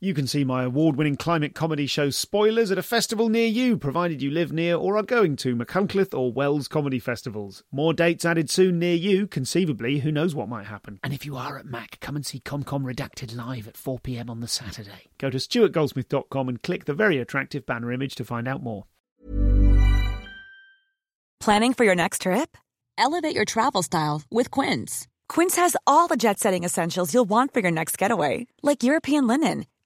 You can see my award winning climate comedy show Spoilers at a festival near you, provided you live near or are going to Machynlleth or Wells comedy festivals. More dates added soon near you, conceivably, who knows what might happen. And if you are at Mac, come and see ComCom Redacted live at 4pm on the Saturday. Go to stuartgoldsmith.com and click the very attractive banner image to find out more. Planning for your next trip? Elevate your travel style with Quince. Quince has all the jet setting essentials you'll want for your next getaway, like European linen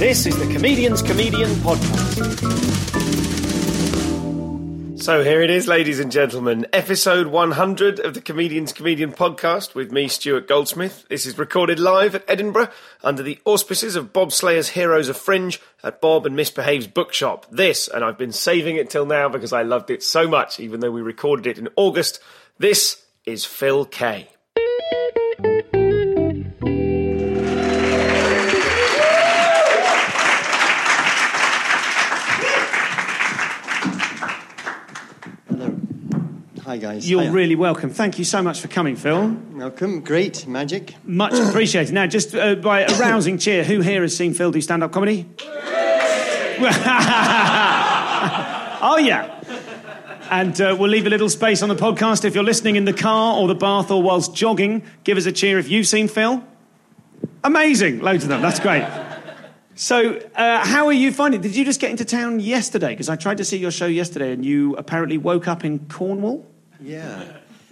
This is the Comedian's Comedian Podcast. So here it is, ladies and gentlemen, episode 100 of the Comedian's Comedian Podcast with me, Stuart Goldsmith. This is recorded live at Edinburgh under the auspices of Bob Slayer's Heroes of Fringe at Bob and Miss Behave's Bookshop. This, and I've been saving it till now because I loved it so much, even though we recorded it in August. This is Phil Kay. Hi, guys. You're Hiya. really welcome. Thank you so much for coming, Phil. welcome. Great magic. Much appreciated. Now, just uh, by a rousing cheer, who here has seen Phil do stand up comedy? oh, yeah. And uh, we'll leave a little space on the podcast. If you're listening in the car or the bath or whilst jogging, give us a cheer if you've seen Phil. Amazing. Loads of them. That's great. So, uh, how are you finding? Did you just get into town yesterday? Because I tried to see your show yesterday, and you apparently woke up in Cornwall. Yeah.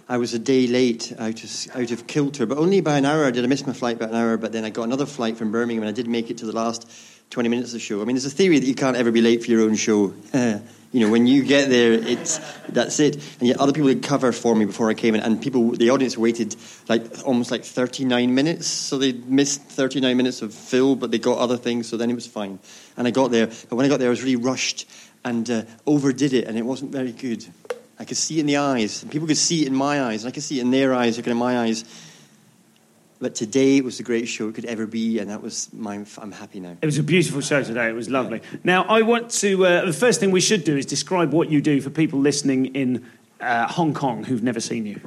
I was a day late out of, out of kilter, but only by an hour. Did I miss my flight by an hour? But then I got another flight from Birmingham, and I did make it to the last 20 minutes of the show. I mean, there's a theory that you can't ever be late for your own show. you know, when you get there, it's that's it. And yet, other people did cover for me before I came in, and people, the audience waited like almost like 39 minutes, so they missed 39 minutes of Phil, but they got other things, so then it was fine. And I got there, but when I got there, I was really rushed and uh, overdid it, and it wasn't very good. I could see it in the eyes, and people could see it in my eyes, and I could see it in their eyes, looking in my eyes. But today was the greatest show it could ever be, and that was my. I'm happy now. It was a beautiful show today. It was lovely. Now, I want to. Uh, the first thing we should do is describe what you do for people listening in uh, Hong Kong who've never seen you.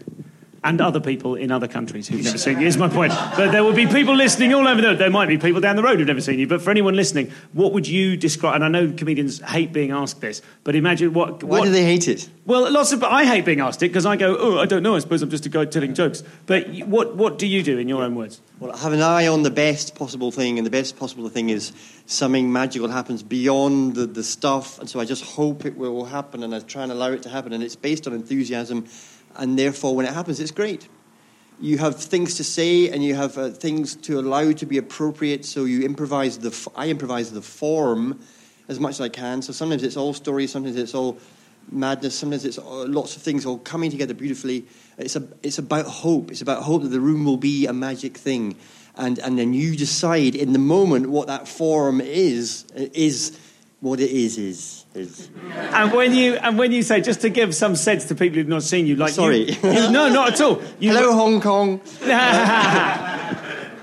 And other people in other countries who've never seen you, is my point. But there will be people listening all over the There might be people down the road who've never seen you. But for anyone listening, what would you describe? And I know comedians hate being asked this, but imagine what. Why what, do they hate it? Well, lots of. I hate being asked it because I go, oh, I don't know. I suppose I'm just a guy telling jokes. But what, what do you do in your own words? Well, I have an eye on the best possible thing, and the best possible thing is something magical happens beyond the, the stuff, and so I just hope it will happen, and I try and allow it to happen, and it's based on enthusiasm, and therefore, when it happens, it's great. You have things to say, and you have uh, things to allow to be appropriate, so you improvise the. F- I improvise the form as much as I can. So sometimes it's all stories, sometimes it's all madness, sometimes it's uh, lots of things all coming together beautifully. It's, a, it's about hope. It's about hope that the room will be a magic thing. And, and then you decide in the moment what that form is, is what it is, is. Is. And when you and when you say, just to give some sense to people who've not seen you, like Sorry. you- no, not at all. You, Hello, Hong Kong.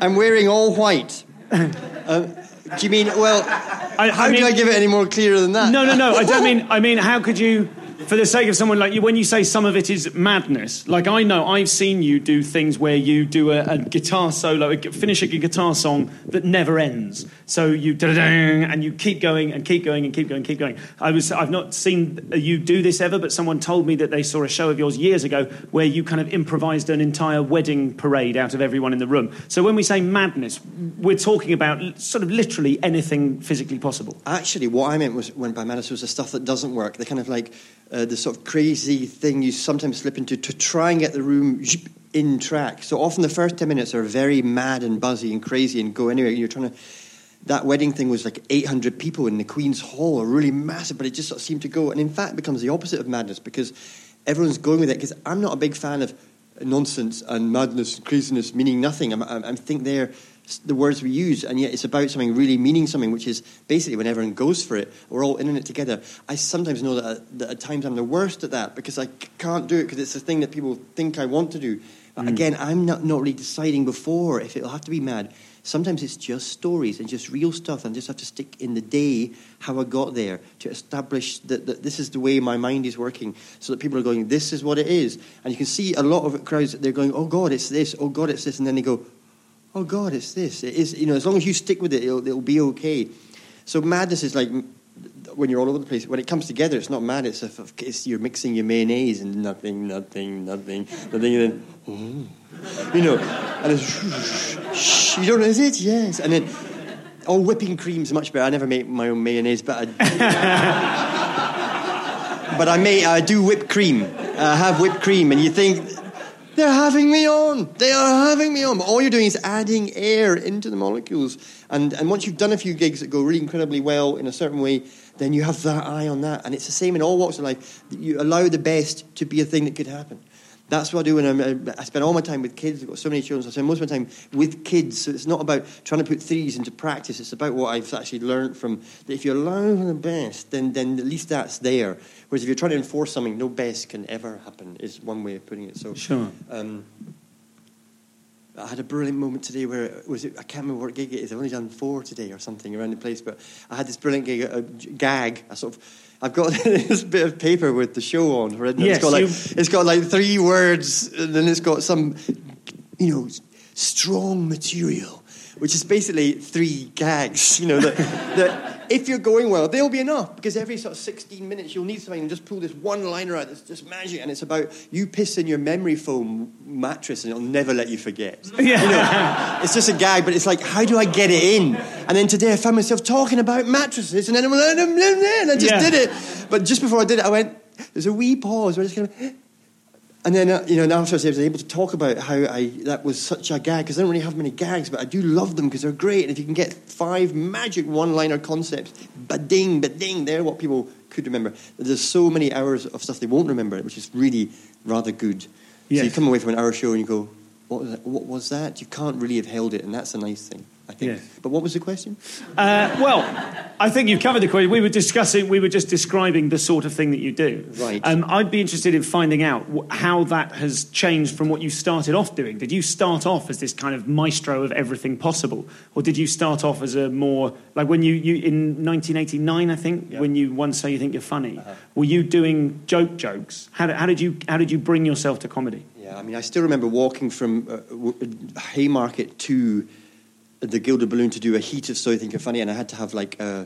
I'm wearing all white. Uh, do you mean, well, I, how I mean, do I give it any more clearer than that? No, no, no. I don't mean. I mean, how could you, for the sake of someone like you, when you say some of it is madness? Like I know, I've seen you do things where you do a, a guitar solo, a, finish a guitar song that never ends. So you and you keep going and keep going and keep going, and keep going. I was, I've not seen you do this ever, but someone told me that they saw a show of yours years ago where you kind of improvised an entire wedding parade out of everyone in the room. So when we say madness, we're talking about sort of literally anything physically possible. Actually, what I meant was when by madness was the stuff that doesn't work, the kind of like uh, the sort of crazy thing you sometimes slip into to try and get the room in track. So often the first 10 minutes are very mad and buzzy and crazy and go anywhere. You're trying to that wedding thing was like 800 people in the Queen's Hall, a really massive, but it just sort of seemed to go. And in fact, becomes the opposite of madness because everyone's going with it. Because I'm not a big fan of nonsense and madness and craziness meaning nothing. I'm, I'm, I think they're the words we use, and yet it's about something really meaning something, which is basically when everyone goes for it, we're all in it together. I sometimes know that, that at times I'm the worst at that because I can't do it because it's the thing that people think I want to do. But mm. again, I'm not, not really deciding before if it'll have to be mad. Sometimes it's just stories and just real stuff, and just have to stick in the day how I got there to establish that, that this is the way my mind is working, so that people are going, this is what it is. And you can see a lot of crowds, they're going, oh God, it's this, oh God, it's this, and then they go, oh God, it's this. It is, you know, as long as you stick with it, it'll, it'll be okay. So madness is like when you're all over the place. When it comes together, it's not mad. It's, a, it's you're mixing your mayonnaise and nothing, nothing, nothing, nothing, and then, oh, you know, and it's you don't know, is it? Yes, and then. Oh, whipping cream's much better. I never make my own mayonnaise, but I, but I may I do whipped cream. I have whipped cream, and you think they're having me on. They are having me on. All you're doing is adding air into the molecules. And, and once you've done a few gigs that go really incredibly well in a certain way, then you have that eye on that. And it's the same in all walks of life. You allow the best to be a thing that could happen. That's what I do when I'm, I spend all my time with kids. I've got so many children, so I spend most of my time with kids. So it's not about trying to put theories into practice. It's about what I've actually learned from that if you're allow the best, then, then at least that's there. Whereas if you're trying to enforce something, no best can ever happen, is one way of putting it. So, sure. Um, I had a brilliant moment today where it was it, I can't remember what gig it is. I've only done four today or something around the place, but I had this brilliant gig, a gag, a sort of I've got this bit of paper with the show on, right? Yes, it's got like it's got like three words, and then it's got some, you know, strong material, which is basically three gags. You know that that if you're going well, they'll be enough because every sort of 16 minutes you'll need something and just pull this one liner out that's just magic, and it's about you piss in your memory foam mattress and it'll never let you forget. Yeah. You know, it's just a gag, but it's like, how do I get it in? And then today I found myself talking about mattresses, and then I'm and I just yeah. did it. But just before I did it, I went, there's a wee pause where I just kind of and then, uh, you know, now I was able to talk about how I, that was such a gag, because I don't really have many gags, but I do love them because they're great. And if you can get five magic one liner concepts, ba ding, ba ding, they're what people could remember. There's so many hours of stuff they won't remember, which is really rather good. Yes. So you come away from an hour show and you go, what was, that? what was that? You can't really have held it, and that's a nice thing. I think. Yeah. But what was the question? Uh, well, I think you've covered the question. We were discussing, we were just describing the sort of thing that you do. Right. Um, I'd be interested in finding out how that has changed from what you started off doing. Did you start off as this kind of maestro of everything possible, or did you start off as a more like when you, you in 1989, I think, when you once say you think you're funny, uh-huh. were you doing joke jokes? How did, how did you how did you bring yourself to comedy? Yeah, I mean, I still remember walking from uh, Haymarket to the Gilded Balloon to do a heat of So Think You're Funny, and I had to have like, uh,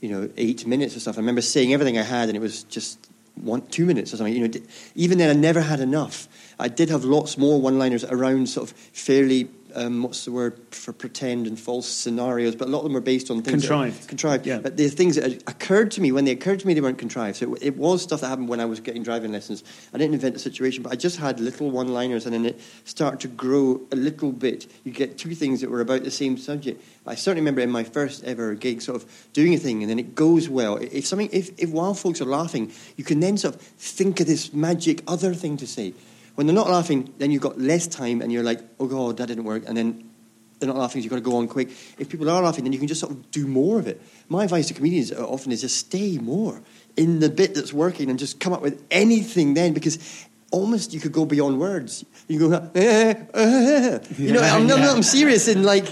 you know, eight minutes or stuff. I remember saying everything I had, and it was just one, two minutes or something. You know, even then, I never had enough. I did have lots more one-liners around sort of fairly um, what's the word for pretend and false scenarios, but a lot of them were based on things contrived. That, contrived. Yeah. But the things that occurred to me when they occurred to me, they weren't contrived. So it, it, was stuff that happened when I was getting driving lessons. I didn't invent the situation, but I just had little one-liners, and then it started to grow a little bit. You get two things that were about the same subject. I certainly remember in my first ever gig, sort of doing a thing, and then it goes well. If something, if, if while folks are laughing, you can then sort of think of this magic other thing to say. When they're not laughing, then you've got less time and you're like, oh God, that didn't work. And then they're not laughing, so you've got to go on quick. If people are laughing, then you can just sort of do more of it. My advice to comedians often is just stay more in the bit that's working and just come up with anything then because almost you could go beyond words. You go, eh, eh, eh. you know, I'm, yeah. I'm serious in like,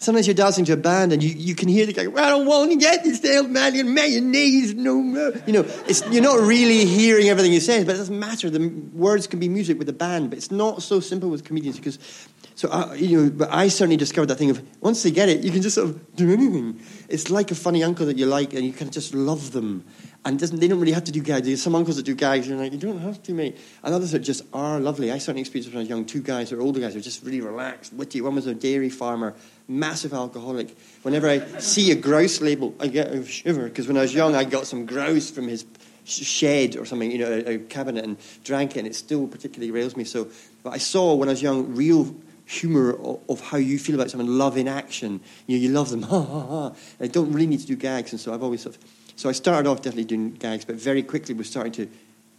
sometimes you're dancing to a band and you, you can hear the guy, I don't want to get this old man in mayonnaise, no, no. You know, it's, you're not really hearing everything he says, but it doesn't matter. The words can be music with the band, but it's not so simple with comedians because, so, I, you know, but I certainly discovered that thing of once they get it, you can just sort of do anything. It's like a funny uncle that you like and you can just love them. And they don't really have to do gags. There's some uncles that do gags, and you're like, you don't have to, mate. And others that just are lovely. I certainly experienced when I was young two guys or older guys who just really relaxed, witty. One was a dairy farmer, massive alcoholic. Whenever I see a grouse label, I get a shiver because when I was young, I got some grouse from his shed or something, you know, a, a, cabinet, and drank it, and it still particularly rails me. So, but I saw when I was young real humour of, of how you feel about someone. Love in action. You know, you love them. Ha ha ha. I don't really need to do gags, and so I've always sort of. So I started off definitely doing gags, but very quickly was starting to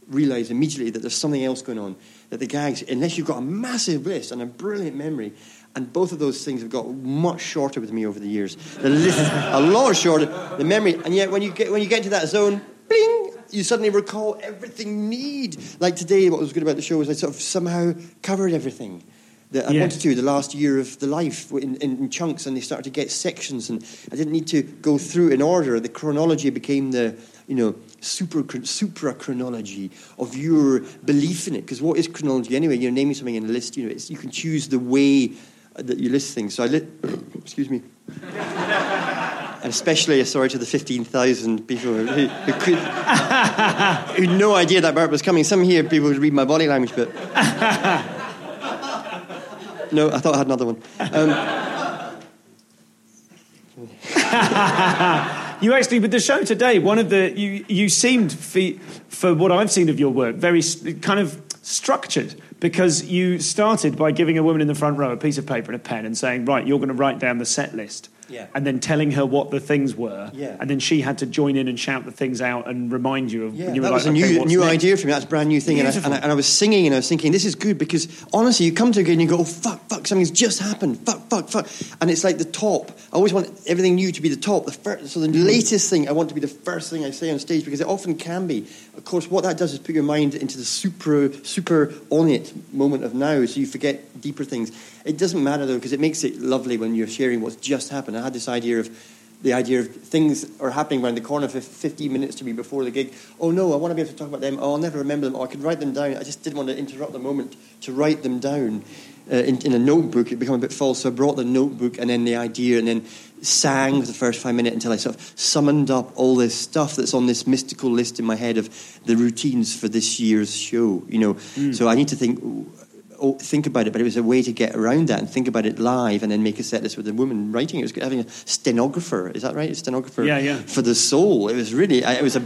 realise immediately that there's something else going on. That the gags, unless you've got a massive list and a brilliant memory, and both of those things have got much shorter with me over the years. The list, a lot shorter. The memory, and yet when you get when you get into that zone, bling, you suddenly recall everything you need. Like today, what was good about the show was I sort of somehow covered everything that I Yeah. wanted to the last year of the life in, in, chunks, and they started to get sections, and I didn't need to go through in order. The chronology became the you know super supra chronology of your belief in it. Because what is chronology anyway? You're naming something in a list. You know, it's, you can choose the way that you list things. So I lit. excuse me. And especially sorry to the 15,000 people who, who, could, who had no idea that burp was coming. Some here people would read my body language, but. No, I thought I had another one. Um, You actually, with the show today, one of the you you seemed for, for what I've seen of your work very kind of structured because you started by giving a woman in the front row a piece of paper and a pen and saying, right, you're going to write down the set list. Yeah. And then telling her what the things were, Yeah. and then she had to join in and shout the things out and remind you of. yeah, you that were was a "Okay, new, new next?" idea for me. That's a brand new thing. And I, and, I, and I was singing and I was thinking, this is good because honestly, you come to a gig and you go, oh, fuck, fuck, something's just happened. Fuck, fuck, fuck. And it's like the top. I always want everything new to be the top. The first, so the mm-hmm. latest thing, I want to be the first thing I say on stage because it often can be. Of course, what that does is put your mind into the super, super on it moment of now so you forget deeper things. It doesn't matter though because it makes it lovely when you're sharing what's just happened. I had this idea of the idea of things are happening around the corner for 15 minutes to me before the gig. Oh no, I want to be able to talk about them. Oh, I'll never remember them. Oh, I could write them down. I just didn't want to interrupt the moment to write them down uh, in, in a notebook. It became a bit false, so I brought the notebook and then the idea and then sang for the first five minutes until I sort of summoned up all this stuff that's on this mystical list in my head of the routines for this year's show. You know, so I need to think think about it, but it was a way to get around that and think about it live and then make a set list with a woman writing it. It was having a stenographer. Is that right? A stenographer Yeah, yeah. for the soul. It was really, I- it was a,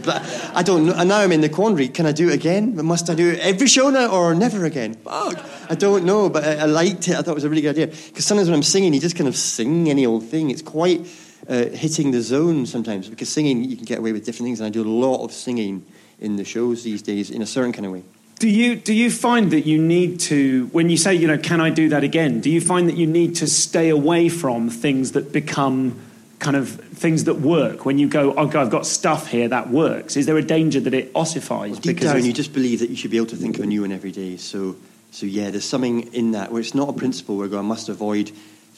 I don't know. And now I'm in the quandary. Can I do it again? Must I do it every show now or never again? Fuck. I don't know, but I, I liked it. I thought it was a really good idea. Because sometimes when I'm singing, you just kind of sing any old thing. It's quite uh, hitting the zone sometimes because singing, you can get away with different things. And I do a lot of singing in the shows these days in a certain kind of way. Do you do you find that you need to when you say you know can I do that again? Do you find that you need to stay away from things that become kind of things that work when you go okay I've got stuff here that works? Is there a danger that it ossifies Deep because down, you just believe that you should be able to think of a new one every day. So, so yeah, there's something in that where it's not a principle where I must avoid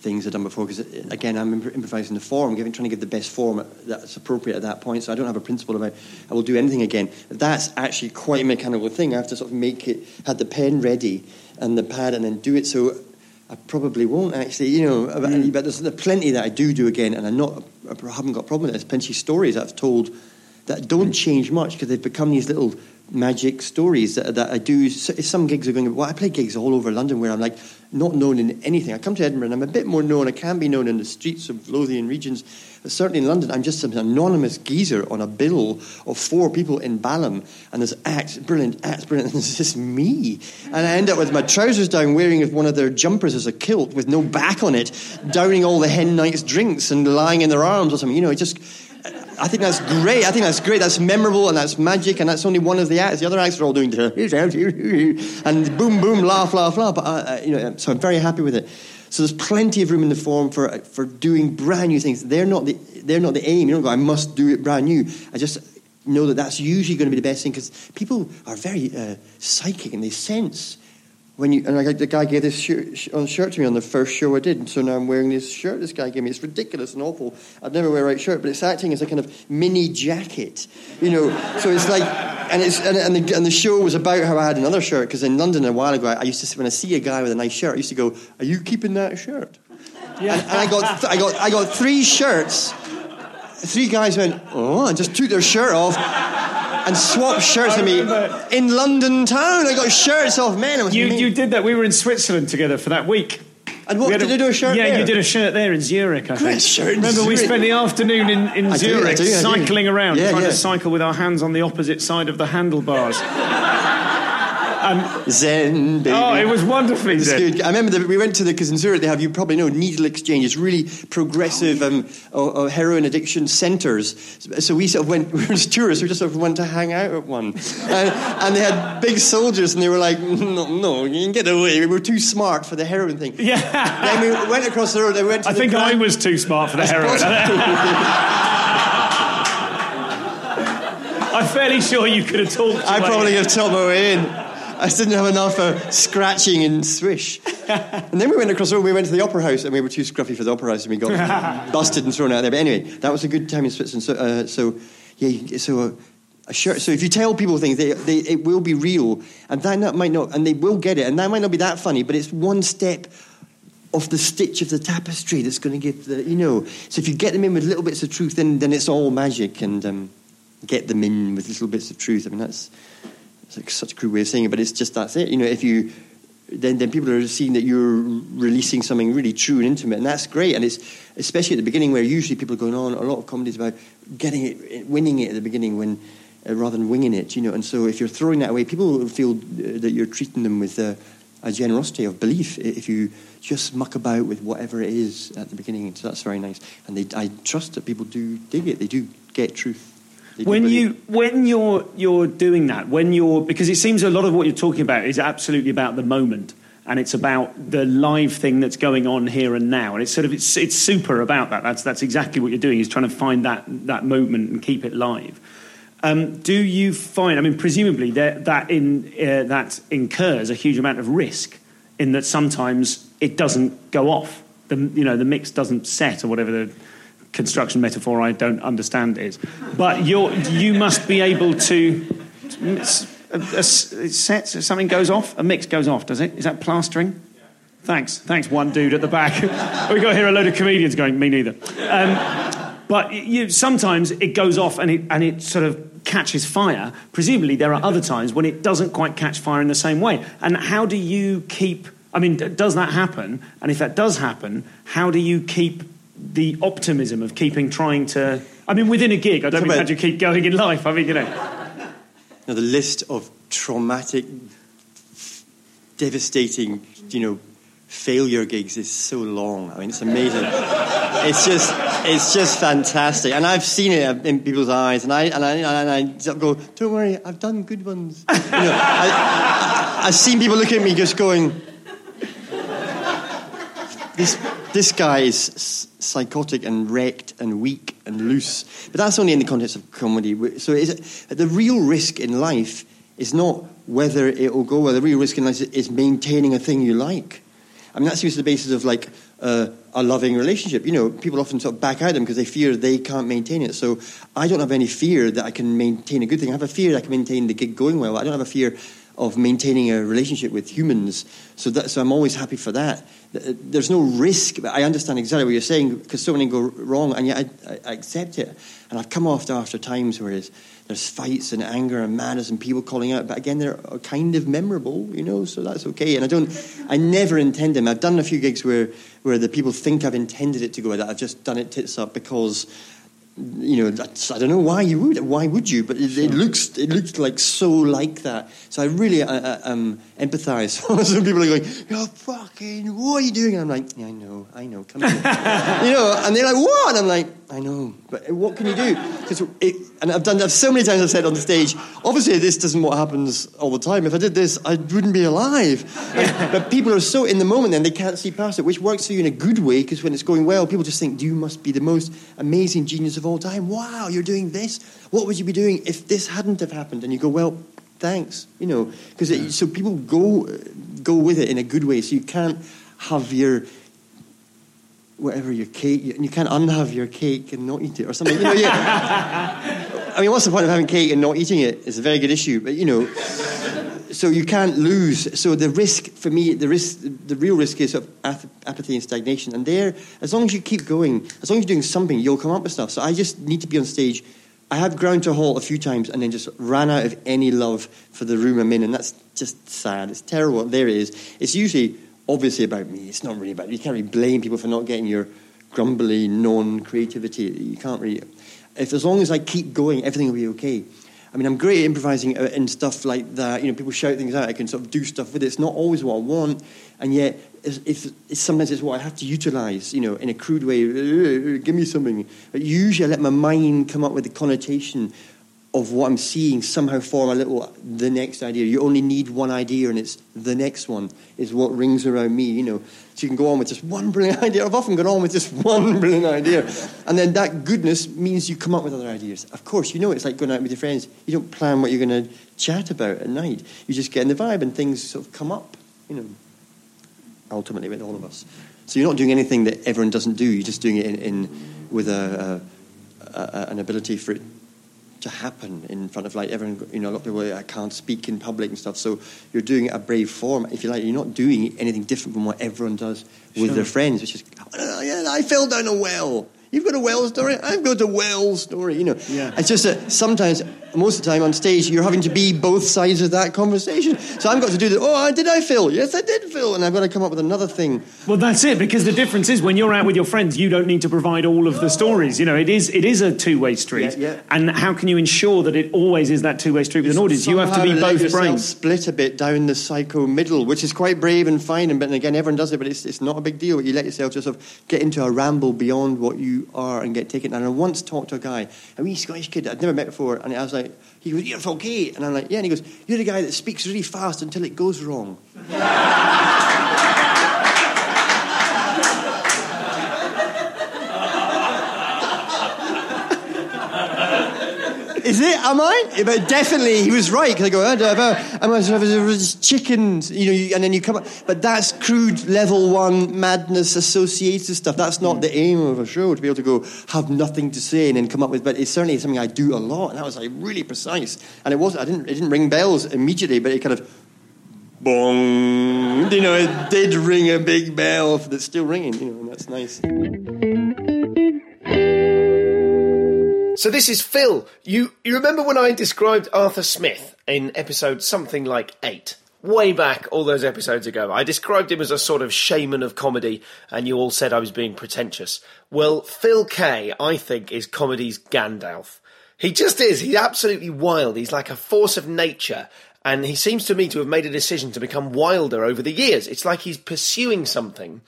things I've done before. Because uh, again, I'm imp- improvising the form, giving, trying to give the best form that's appropriate at that point. So I don't have a principle about I will do anything again. That's actually quite a mechanical thing. I have to sort of make it, have the pen ready and the pad, and then do it. So. I probably won't actually, you know, but- mm. but there's plenty that I do do again, and I'm not, I haven't got a problem with it. There's plenty of stories I've told that don't mm. change much because they've become these little magic stories that, that I do. So- Some gigs are going. Well, I play gigs all over London where I'm like not known in anything. I come to Edinburgh and I'm a bit more known. I can be known in the streets of Lothian regions. But certainly in London, I'm just some anonymous geezer on a bill of four people in Balham, and there's acts, brilliant acts, brilliant. And it's just me, and I end up with my trousers down, wearing one of their jumpers as a kilt with no back on it, downing all the hen nights drinks and lying in their arms or something. You know, it just. I think that's great. I think that's great. That's memorable and that's magic, and that's only one of the acts. The other acts are all doing and boom, boom, laugh, laugh, laugh. But I, I, you know, so I'm very happy with it. So there's plenty of room in the form for uh, for doing brand new things. They're not the they're not the aim. You don't go. I must do it brand new. I just know that that's usually going to be the best thing because people are very uh, psychic and they sense when you and I, the guy gave this shirt, on uh, shirt to me on the first show I did, and so now I'm wearing this shirt this guy gave me. It's ridiculous and awful. I'd never wear a right shirt, but it's acting as a kind of mini jacket, you know. so it's like, and it's and, and, the, and the show was about how I had another shirt because in London a while ago I, I used to when I see a guy with a nice shirt, I used to go, "Are you keeping that shirt?" Yeah. And, and I got I got I got three shirts. Three guys went, "Oh," and just took their shirt off. And swapped shirts with me in London town. I got shirts off men. Was you, you did that. We were in Switzerland together for that week. And what We did you do a shirt Yeah, there? you did a shirt there in Zurich. I Great think. shirt in Remember, we spent the afternoon in, in I do, I Zurich do, I do. cycling around, Yeah, trying yeah. to cycle with our hands on the opposite side of the handlebars. Zen, baby. Oh, it was wonderfully It's zen. good. I remember that we went to the because in Zurich they have you probably know needle exchange. It's really progressive um, uh, uh, heroin addiction centres. So we sort of went. We were as tourists. We just sort of went to hang out at one, and, and they had big soldiers, and they were like, "No, no, you can get away. We were too smart for the heroin thing." Yeah. Then we went across the road. They went. To I think I was too smart for the heroin. I'm fairly sure you could have talked. I probably have talked my way in. I just didn't have enough uh, scratching and swish. and then we went across the road, we went to the Opera House, and we were too scruffy for the Opera House, and we got busted and thrown out there. But anyway, that was a good time in Switzerland. So, uh, so yeah, so uh, a shirt. So if you tell people things, they, they, it will be real, and that not- might not, and they will get it, and that might not be that funny, but it's one step off the stitch of the tapestry that's going to give the, you know. So if you get them in with little bits of truth, then then it's all magic, and um, get them in with little bits of truth. I mean, that's like such a crude way of saying it, but it's just that's it. You know, if you then then people are seeing that you're releasing something really true and intimate, and that's great. And it's especially at the beginning where usually people are going on a lot of comedies about getting it, winning it at the beginning when. Uh, rather than winging it, you know, and so if you're throwing that away, people will feel uh, that you're treating them with uh, a generosity of belief if you just muck about with whatever it is at the beginning. So that's very nice, and they, I trust that people do dig it. They do get truth. Do when you when you're you're doing that when you're because it seems a lot of what you're talking about is absolutely about the moment and it's about the live thing that's going on here and now and it's sort of it's it's super about that. That's that's exactly what you're doing is trying to find that that moment and keep it live. Um, do you find i mean presumably that that in uh, that incurs a huge amount of risk in that sometimes it doesn't go off. The you know the mix doesn't set or whatever the construction metaphor I don't understand is. But you're, you must be able to. A, a, it sets, something goes off, a mix goes off, does it? Is that plastering? Thanks. Thanks, one dude at the back. we got here a load of comedians going, me neither. Um, but you, sometimes it goes off and it, and it sort of catches fire. Presumably, there are other times when it doesn't quite catch fire in the same way. And how do you keep. I mean, does that happen? And if that does happen, how do you keep the optimism of keeping trying to. I mean, within a gig, I don't mean how do you keep going in life. I mean, you know. Now, the list of traumatic, devastating, you know, failure gigs is so long. I mean, it's amazing. it's just, it's just fantastic, and I've seen it in people's eyes, and I and I and I go, "Don't worry, I've done good ones." You know, I, I, I've seen people look at me just going, "This this guy is psychotic and wrecked and weak and loose." But that's only in the context of comedy. So the real risk in life is not whether it will go well. The real risk in life is- maintaining a thing you like. I mean, that's usually the basis of like uh, a loving relationship. You know, people often sort of back out of them because they fear they can't maintain it. So I don't have any fear that I can maintain a good thing. I have a fear that I can maintain the gig going well. I don't have a fear of maintaining a relationship with humans. So, that, so I'm always happy for that. There's no risk. But I understand exactly what you're saying because so many go wrong, and yet I, I, accept it. And I've come off after times where there's fights and anger and madness and people calling out. But again, they're kind of memorable, you know. So that's okay. And I don't, I never intend them. I've done a few gigs where where the people think I've intended it to go like that. I've just done it tits up because you know, that's, I don't know why you would. Why would you? But it, it looks it looks like so like that. So I really uh, uh, um, empathise. Some people are going, "You're fucking. What are you doing?" And I'm like, "Yeah, I know, I know. Come on." you know, and they're like, "What?" And I'm like, "I know, but what can you do?" Because and I've done that so many times. I've said on the stage. Obviously, this doesn't what happens all the time. If I did this, I wouldn't be alive. But people are so in the moment, then they can't see past it, which works for you in a good way. Because when it's going well, people just think you must be the most amazing genius of all time. Wow, you're doing this. What would you be doing if this hadn't have happened? And you go, well, thanks. You know, because so people go go with it in a good way. So you can't have your whatever your cake, and you can't unhave your cake and not eat it or something. You know, yeah. I mean, what's the point of having cake and not eating it? It's a very good issue, but you know. So you can't lose. So the risk for me, the risk, the real risk is of apathy and stagnation. And there, as long as you keep going, as long as you're doing something, you'll come up with stuff. So I just need to be on stage. I have ground to a halt a few times and then just ran out of any love for the room I'm in, and that's just sad. It's terrible. There it is. It's usually obviously about me. It's not really about you. Can't really blame people for not getting your grumbly non-creativity. You can't really. If as long as I keep going, everything will be okay. I mean, I'm great at improvising uh, and stuff like that. You know, people shout things out. I can sort of do stuff with it. It's not always what I want, and yet it's, sometimes it's what I have to utilize. You know, in a crude way. "Uh, Give me something. But usually, I let my mind come up with the connotation of what I'm seeing somehow form a little the next idea. You only need one idea, and it's the next one is what rings around me. You know, so you can go on with just one brilliant idea. I've often gone on with just one brilliant idea, and then that goodness means you come up with other ideas. Of course, you know it's like going out with your friends. You don't plan what you're going to chat about at night. You just get in the vibe, and things sort of come up. You know, ultimately with all of us. So you're not doing anything that everyone doesn't do. You're just doing it in, in with a, a, a, an ability for it to happen in front of like everyone. You know, a lot of people I can't speak in public and stuff. So you're doing a brave form, if you like. You're not doing anything different from what everyone does with their friends, which is, oh, yeah, I fell down a well. You've got a well story. I've got a well story. You know, Yeah. it's just that sometimes, most of the time on stage, you're having to be both sides of that conversation. So I've got to do the, oh, did I fail? Yes, I did fail. And I've got to come up with another thing. Well, that's it. Because the difference is when you're out with your friends, you don't need to provide all of the stories. You know, it is it is a two way street. Yeah, yeah. And how can you ensure that it always is that two way street with an audience? You have to be both brains. Split a bit down the psycho middle, which is quite brave and fine. And, but again, everyone does it, but it's, it's not a big deal. You let yourself just sort of get into a ramble beyond what you are and get taken. And I once talked to a guy, a wee Scottish kid I'd never met before, and I was like, he goes, "You're from Kate," and I'm like, "Yeah," and he goes, "You're the guy that speaks really fast until it goes wrong." Is it? Am I? But definitely, he was right. Because I go, oh, I I'm a sort of a chicken, you know, and then you come up. But that's crude level one madness associated stuff. That's not the aim of a show to be able to go have nothing to say and then come up with. But it's certainly something I do a lot, and that was like really precise. And it was I didn't it didn't ring bells immediately, but it kind of. Bong, you know, it did ring a big bell that's still ringing, you know, and that's nice. So this is Phil. You you remember when I described Arthur Smith in episode something like eight? Way back, all those episodes ago, I described him as a sort of shaman of comedy, and you all said I was being pretentious. Well, Phil Kay, I think, is comedy's Gandalf. He just is. He's absolutely wild. He's like a force of nature, and he seems to me to have made a decision to become wilder over the years. It's like he's pursuing something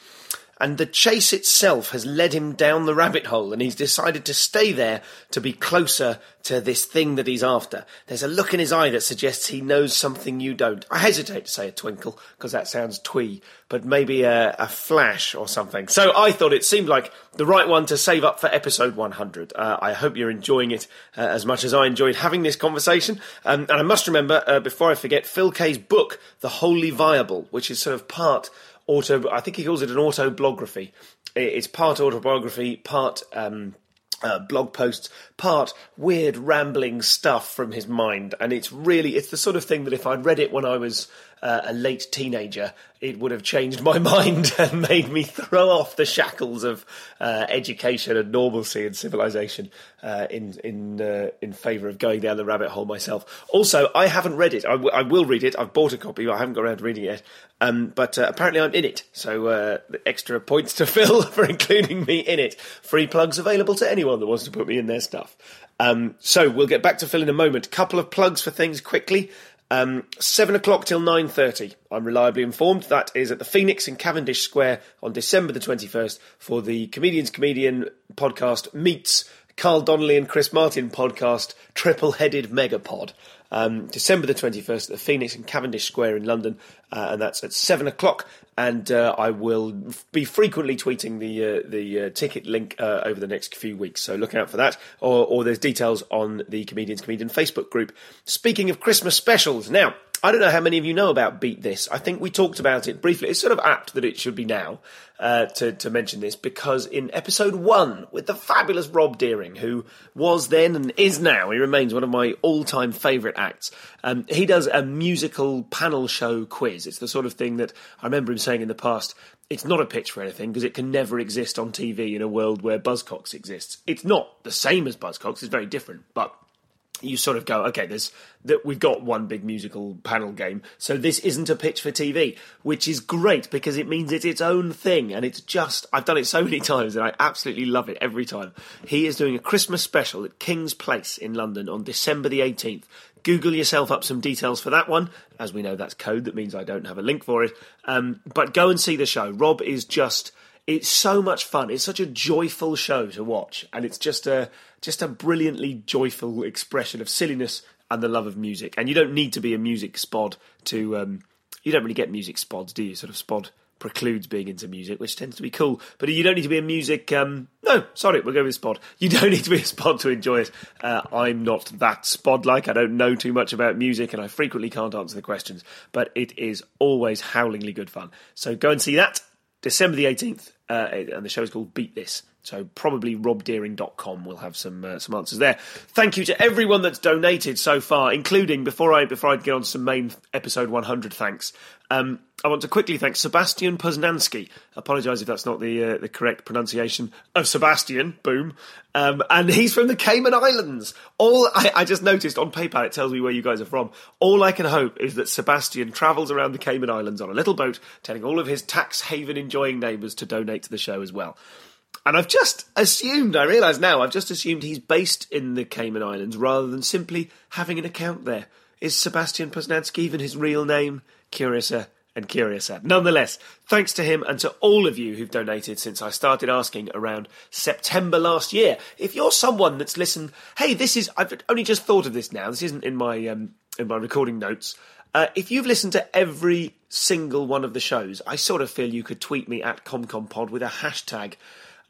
and the chase itself has led him down the rabbit hole and he's decided to stay there to be closer to this thing that he's after. There's a look in his eye that suggests he knows something you don't. I hesitate to say a twinkle because that sounds twee, but maybe a, a flash or something. So I thought it seemed like the right one to save up for episode 100. Uh, I hope you're enjoying it uh, as much as I enjoyed having this conversation. Um, and I must remember, uh, before I forget, Phil Kay's book, The Wholly Viable, which is sort of part auto. I think he calls it an autobiography. It's part autobiography, part um, uh, blog posts, part weird rambling stuff from his mind, and it's really it's the sort of thing that if I'd read it when I was uh, a late teenager, it would have changed my mind and made me throw off the shackles of uh, education and normalcy and civilization uh, in in uh, in favour of going down the rabbit hole myself. Also, I haven't read it. I, w- I will read it. I've bought a copy. I haven't got around to reading it yet. Um, but uh, apparently, I'm in it. So uh, extra points to Phil for including me in it. Free plugs available to anyone that wants to put me in their stuff. Um, so we'll get back to Phil in a moment. Couple of plugs for things quickly. Um, seven o'clock till nine thirty. I'm reliably informed that is at the Phoenix in Cavendish Square on December the twenty first for the Comedians Comedian podcast meets Carl Donnelly and Chris Martin podcast Triple Headed Megapod. Um, December the 21st at the Phoenix in Cavendish Square in London, uh, and that's at 7 o'clock. And uh, I will be frequently tweeting the uh, the uh, ticket link uh, over the next few weeks, so look out for that. Or, or there's details on the Comedians Comedian Facebook group. Speaking of Christmas specials, now I don't know how many of you know about Beat This. I think we talked about it briefly. It's sort of apt that it should be now uh, to, to mention this because in episode one with the fabulous Rob Deering, who was then and is now, he remains one of my all time favourite acts. Um, he does a musical panel show quiz. It's the sort of thing that I remember him saying in the past. It's not a pitch for anything because it can never exist on TV in a world where Buzzcocks exists. It's not the same as Buzzcocks, it's very different, but you sort of go, okay, there's that we've got one big musical panel game, so this isn't a pitch for TV, which is great because it means it's its own thing, and it's just I've done it so many times and I absolutely love it every time. He is doing a Christmas special at King's Place in London on December the 18th. Google yourself up some details for that one. As we know, that's code that means I don't have a link for it. Um, but go and see the show. Rob is just it's so much fun. It's such a joyful show to watch, and it's just a just a brilliantly joyful expression of silliness and the love of music. And you don't need to be a music spod to. Um, you don't really get music spods, do you? Sort of spod precludes being into music, which tends to be cool. But you don't need to be a music. Um, no, sorry, we'll go with spod. You don't need to be a spod to enjoy it. Uh, I'm not that spod like. I don't know too much about music, and I frequently can't answer the questions. But it is always howlingly good fun. So go and see that December the 18th, uh, and the show is called Beat This. So probably robdeering.com will have some uh, some answers there. Thank you to everyone that's donated so far, including before I before I get on to some main episode 100 thanks. Um, I want to quickly thank Sebastian Poznansky. Apologise if that's not the uh, the correct pronunciation of Sebastian. Boom. Um, and he's from the Cayman Islands. All I, I, just noticed on PayPal it tells me where you guys are from. All I can hope is that Sebastian travels around the Cayman Islands on a little boat, telling all of his tax haven enjoying neighbours to donate to the show as well. And I've just assumed, I realise now, I've just assumed he's based in the Cayman Islands rather than simply having an account there. Is Sebastian Poznansky even his real name? Curiouser and curiouser. Nonetheless, thanks to him and to all of you who've donated since I started asking around September last year. If you're someone that's listened, hey, this is, I've only just thought of this now, this isn't in my, um, in my recording notes. Uh, if you've listened to every single one of the shows, I sort of feel you could tweet me at ComComPod with a hashtag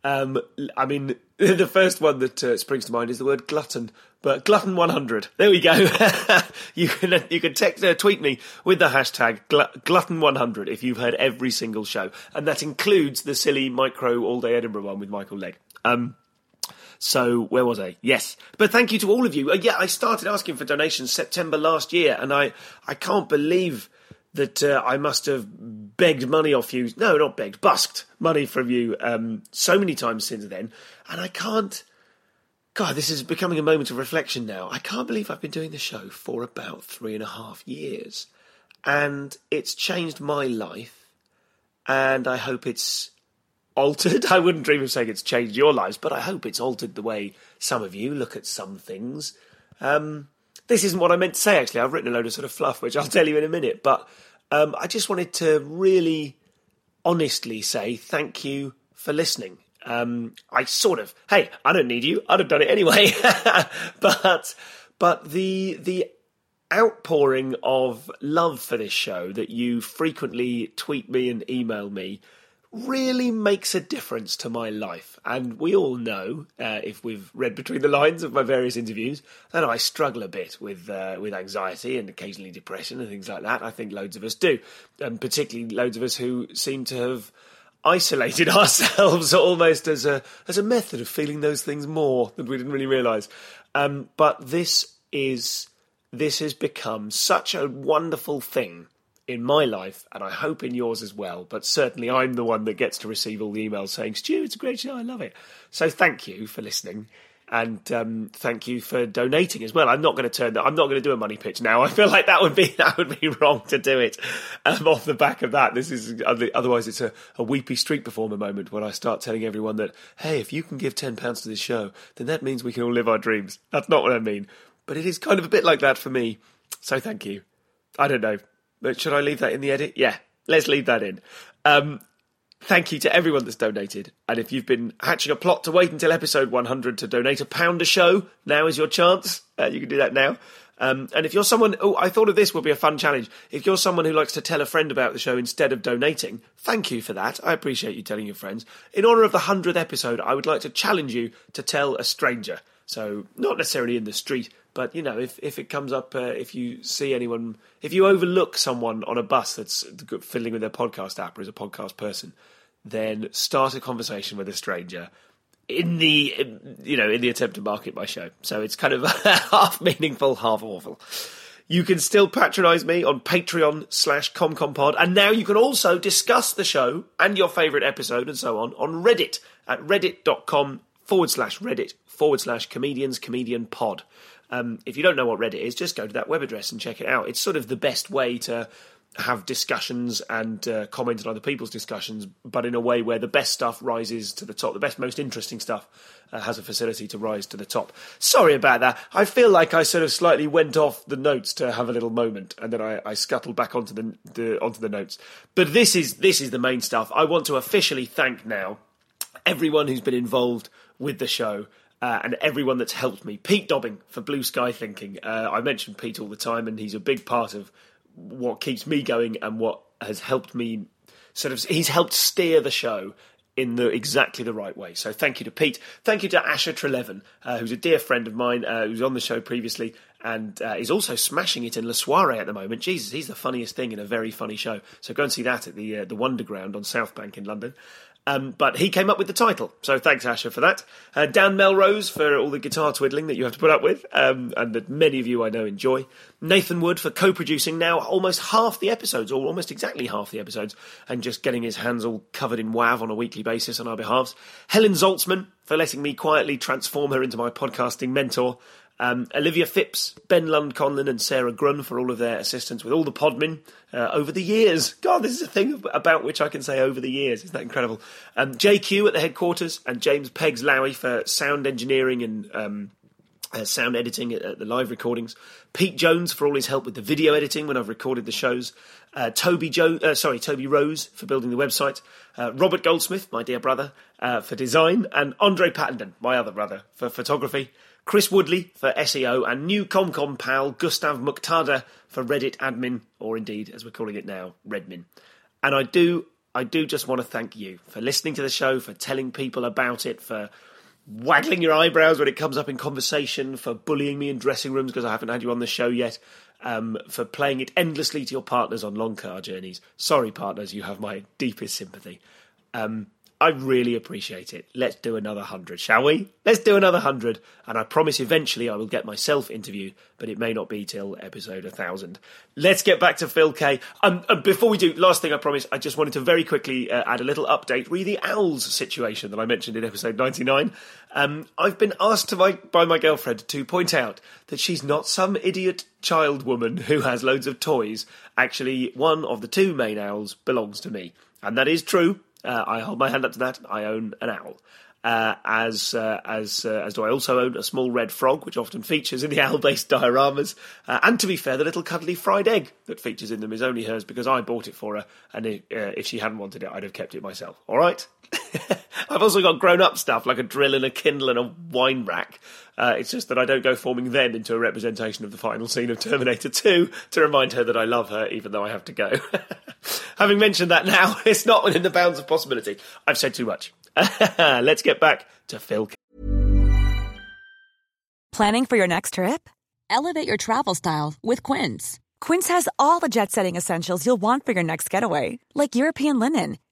um, I mean, the first one that uh, springs to mind is the word glutton, but glutton 100. There we go. you can you can text uh, tweet me with the hashtag gl- glutton 100 if you've heard every single show, and that includes the silly micro all day Edinburgh one with Michael Legg. Um, so where was I? Yes, but thank you to all of you. Uh, yeah, I started asking for donations September last year, and I I can't believe that uh, I must have begged money off you. No, not begged, busked money from you um, so many times since then. And I can't. God, this is becoming a moment of reflection now. I can't believe I've been doing the show for about three and a half years. And it's changed my life. And I hope it's altered. I wouldn't dream of saying it's changed your lives, but I hope it's altered the way some of you look at some things. Um, this isn't what I meant to say, actually. I've written a load of sort of fluff, which I'll tell you in a minute. But um, I just wanted to really honestly say thank you for listening. Um, I sort of, hey, I don't need you. I'd have done it anyway. but but the the outpouring of love for this show that you frequently tweet me and email me really makes a difference to my life. And we all know, uh, if we've read between the lines of my various interviews, that I struggle a bit with uh, with anxiety and occasionally depression and things like that. I think loads of us do, and particularly loads of us who seem to have isolated ourselves almost as a as a method of feeling those things more than we didn't really realise. Um, but this is this has become such a wonderful thing in my life, and I hope in yours as well. But certainly, I'm the one that gets to receive all the emails saying, "Stu, it's a great show. I love it." So thank you for listening, and um, thank you for donating as well. I'm not going to turn that. I'm not going to do a money pitch now. I feel like that would be that would be wrong to do it um, off the back of that. This is otherwise it's a, a weepy street performer moment when I start telling everyone that, hey, if you can give ten pounds to this show, then that means we can all live our dreams. That's not what I mean, but it is kind of a bit like that for me. So thank you. I don't know. But should I leave that in the edit? Yeah, let's leave that in. Um, thank you to everyone that's donated. And if you've been hatching a plot to wait until episode 100 to donate a pound a show, now is your chance. Uh, you can do that now. Um, and if you're someone, oh, I thought of this would be a fun challenge. If you're someone who likes to tell a friend about the show instead of donating, thank you for that. I appreciate you telling your friends. In honour of the 100th episode, I would like to challenge you to tell a stranger. So, not necessarily in the street, but you know, if if it comes up, uh, if you see anyone, if you overlook someone on a bus that's fiddling with their podcast app or is a podcast person, then start a conversation with a stranger in the you know in the attempt to market my show. So it's kind of half meaningful, half awful. You can still patronise me on Patreon slash ComComPod, and now you can also discuss the show and your favourite episode and so on on Reddit at reddit.com forward slash Reddit forward slash comedians comedian pod. Um, if you don't know what Reddit is, just go to that web address and check it out. It's sort of the best way to have discussions and uh, comment on other people's discussions, but in a way where the best stuff rises to the top. The best, most interesting stuff uh, has a facility to rise to the top. Sorry about that. I feel like I sort of slightly went off the notes to have a little moment, and then I, I scuttled back onto the, the onto the notes. But this is this is the main stuff. I want to officially thank now everyone who's been involved with the show. Uh, and everyone that's helped me. Pete Dobbing for Blue Sky Thinking. Uh, I mention Pete all the time, and he's a big part of what keeps me going and what has helped me sort of he's helped steer the show in the exactly the right way. So thank you to Pete. Thank you to Asher Treleaven, uh, who's a dear friend of mine, uh, who's on the show previously and uh, is also smashing it in La Soiree at the moment. Jesus, he's the funniest thing in a very funny show. So go and see that at the uh, the Wonderground on South Bank in London. Um, but he came up with the title, so thanks Asher for that. Uh, Dan Melrose for all the guitar twiddling that you have to put up with, um, and that many of you I know enjoy. Nathan Wood for co-producing now almost half the episodes, or almost exactly half the episodes, and just getting his hands all covered in WAV on a weekly basis on our behalves. Helen Zaltzman for letting me quietly transform her into my podcasting mentor. Um, Olivia Phipps, Ben Lund Conlon, and Sarah Grun for all of their assistance with all the podmen uh, over the years. God, this is a thing about which I can say over the years. Isn't that incredible? Um, JQ at the headquarters and James Peggs Lowy for sound engineering and um, uh, sound editing at, at, the live recordings. Pete Jones for all his help with the video editing when I've recorded the shows. Uh, Toby jo- uh, sorry, Toby Rose for building the website. Uh, Robert Goldsmith, my dear brother, uh, for design, and Andre Pattenden, my other brother, for photography. Chris Woodley for SEO, and new ComCom pal Gustav Muqtada for Reddit admin, or indeed, as we're calling it now, Redmin. And I do, I do just want to thank you for listening to the show, for telling people about it, for waggling your eyebrows when it comes up in conversation, for bullying me in dressing rooms because I haven't had you on the show yet, um, for playing it endlessly to your partners on long car journeys. Sorry, partners, you have my deepest sympathy. Um, I really appreciate it. Let's do another hundred, shall we? Let's do another hundred, and I promise eventually I will get myself interviewed, but it may not be till episode a thousand. Let's get back to Phil Kay Um, and before we do, last thing I promise, I just wanted to very quickly uh, add a little update re the owls situation that I mentioned in episode ninety nine. Um, I've been asked my, by my girlfriend to point out that she's not some idiot child woman who has loads of toys. Actually, one of the two main owls belongs to me, and that is true. Uh, I hold my hand up to that. I own an owl. Uh, as uh, as uh, as do I also own a small red frog, which often features in the owl-based dioramas. Uh, and to be fair, the little cuddly fried egg that features in them is only hers because I bought it for her, and it, uh, if she hadn't wanted it, I'd have kept it myself. All right. I've also got grown-up stuff like a drill and a kindle and a wine rack. Uh, it's just that I don't go forming them into a representation of the final scene of Terminator 2 to remind her that I love her, even though I have to go. Having mentioned that now, it's not within the bounds of possibility. I've said too much. Let's get back to Phil. Planning for your next trip? Elevate your travel style with Quince. Quince has all the jet setting essentials you'll want for your next getaway, like European linen,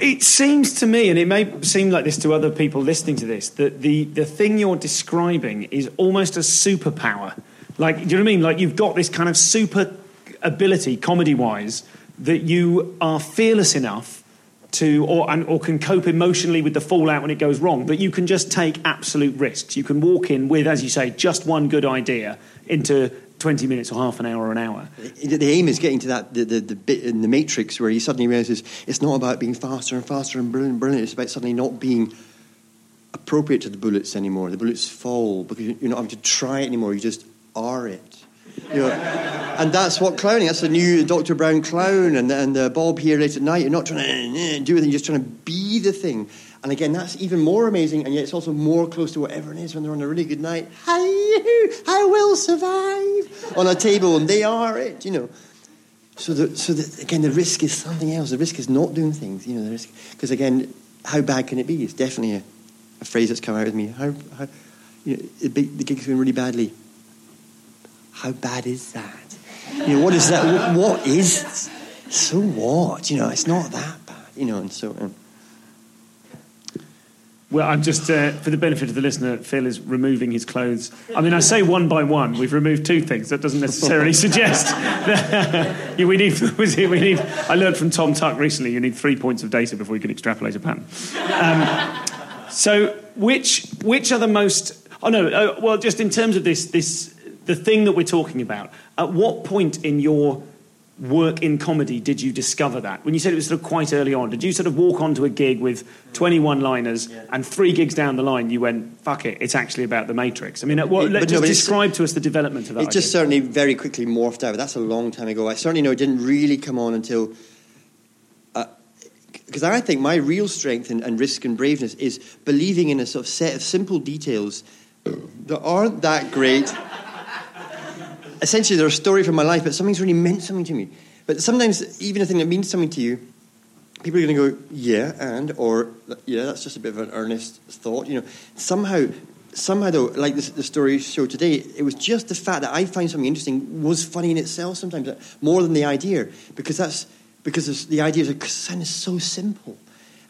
It seems to me, and it may seem like this to other people listening to this, that the, the thing you're describing is almost a superpower. Like, do you know what I mean? Like, you've got this kind of super ability, comedy-wise, that you are fearless enough to, or, and, or can cope emotionally with the fallout when it goes wrong, that you can just take absolute risks. You can walk in with, as you say, just one good idea into 20 minutes or half an hour or an hour. The aim is getting to that the, the, the bit in the matrix where you suddenly realizes it's not about being faster and faster and brilliant, brilliant. It's about suddenly not being appropriate to the bullets anymore. The bullets fall because you're not having to try it anymore. You just are it. You know, and that's what clowning. That's the new Dr. Brown clown and, and the Bob here late at night. You're not trying to eh, do anything. You're just trying to be the thing. And again, that's even more amazing, and yet it's also more close to what everyone is when they're on a really good night. Hi, I will survive on a table, and they are it. You know. So, the, so the, again, the risk is something else. The risk is not doing things. You know, the risk because again, how bad can it be? It's definitely a, a phrase that's come out with me. How, how you know, the, the gig's going really badly how bad is that? You know, what is that? What is? So what? You know, it's not that bad. You know, and so. Well, I'm just, uh, for the benefit of the listener, Phil is removing his clothes. I mean, I say one by one. We've removed two things. That doesn't necessarily suggest that we, need, we need. I learned from Tom Tuck recently you need three points of data before you can extrapolate a pattern. Um, so, which, which are the most. Oh, no. Uh, well, just in terms of this, this, the thing that we're talking about, at what point in your work in comedy did you discover that? When you said it was sort of quite early on, did you sort of walk onto a gig with 21 liners and three gigs down the line you went, fuck it, it's actually about the Matrix? I mean, uh, what, It- let, but no, just describe to us the development of that. it just idea. certainly very quickly morphed out. That's a long time ago. I certainly know it didn't really come on until. Uh, because I think my real strength and, and risk and braveness is believing in a sort of set of simple details that aren't that great. Essentially, they're a story from my life, but something's really meant something to me. But sometimes, even a thing that means something to you, people are going to go, yeah, and, or, yeah, that's just a bit of an earnest thought. You know, somehow, somehow though, like this, the story show today, it was just the fact that I find something interesting was funny in itself sometimes, uh, more than the idea, because that's, because the idea is so simple.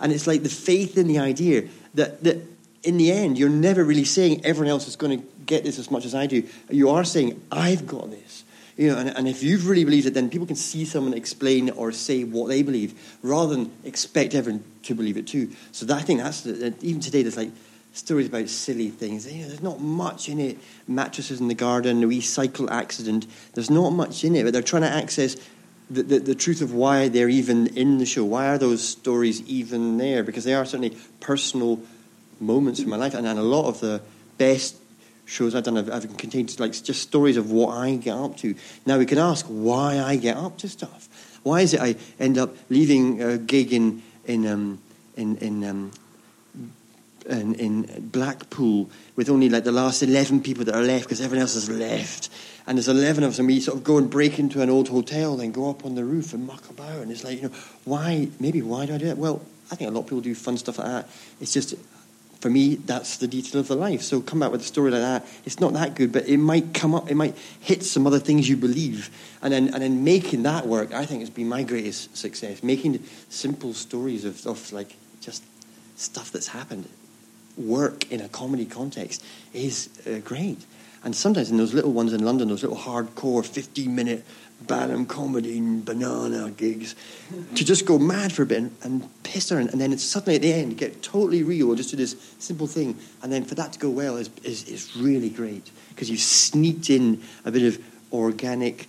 And it's like the faith in the idea that, that in the end, you're never really saying everyone else is going to get this as much as I do. You are saying, I've got this. You know, and, and if you've really believed it, then people can see someone explain or say what they believe, rather than expect everyone to believe it too. So that, I think that's the, even today. There's like stories about silly things. You know, there's not much in it. Mattresses in the garden, a wee cycle accident. There's not much in it, but they're trying to access the, the, the truth of why they're even in the show. Why are those stories even there? Because they are certainly personal moments in my life, and, and a lot of the best shows I've done have, have contained like just stories of what I get up to. Now we can ask why I get up to stuff. Why is it I end up leaving a gig in in um, in, in um, in, in Blackpool with only like the last 11 people that are left because everyone else has left. And there's 11 of us, and we sort of go and break into an old hotel, then go up on the roof and muck about. And it's like, you know, why, maybe why do I do that? Well, I think a lot of people do fun stuff like that. It's just, for me, that's the detail of the life. So come back with a story like that. It's not that good, but it might come up, it might hit some other things you believe. And then, and then making that work, I think, has been my greatest success. Making simple stories of, of like just stuff that's happened work in a comedy context is uh, great. And sometimes in those little ones in London, those little hardcore 15 minute Bantam comedy and banana gigs, to just go mad for a bit and, piss around, and then it's suddenly at the end get totally real just do this simple thing, and then for that to go well is, is, is really great because you've sneaked in a bit of organic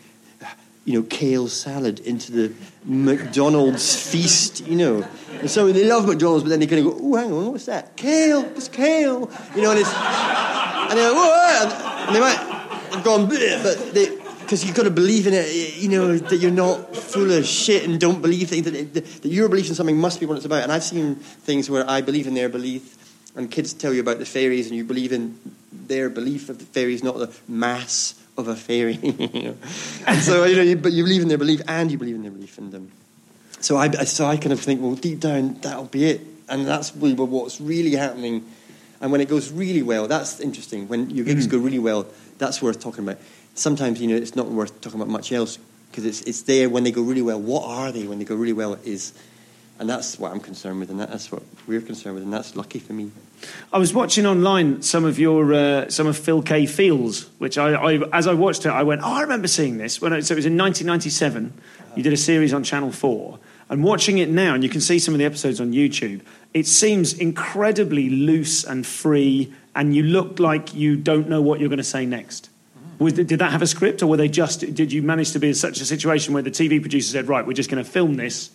you know, kale salad into the McDonald's feast, you know. And so they love McDonald's, but then they kind of go, oh, hang on, what's that? Kale, it's kale. You know, and it's, and they're like, whoa, and, and they might have gone, but they, because you've got to believe in it, you know, that you're not full of shit and don't believe things, that, that, your belief in something must be what it's about. And I've seen things where I believe in their belief, and kids tell you about the fairies, and you believe in their belief of the fairies, not the mass of a fairy. you know. And so, you know, you, but you believe in their belief, and you believe in their belief in them. So I, so I kind of think, well, deep down, that'll be it. And that's really what's really happening. And when it goes really well, that's interesting. When your gigs mm. go really well, that's worth talking about. Sometimes, you know, it's not worth talking about much else because it's, it's there when they go really well. What are they when they go really well is, and that's what I'm concerned with, and that's what we're concerned with, and that's lucky for me. I was watching online some of your uh, some of Phil Kay Feels, which I, I as I watched it, I went, oh, I remember seeing this. When I, so it was in 1997. You did a series on Channel Four, and watching it now, and you can see some of the episodes on YouTube. It seems incredibly loose and free, and you look like you don't know what you're going to say next. Was, did that have a script, or were they just? Did you manage to be in such a situation where the TV producer said, "Right, we're just going to film this,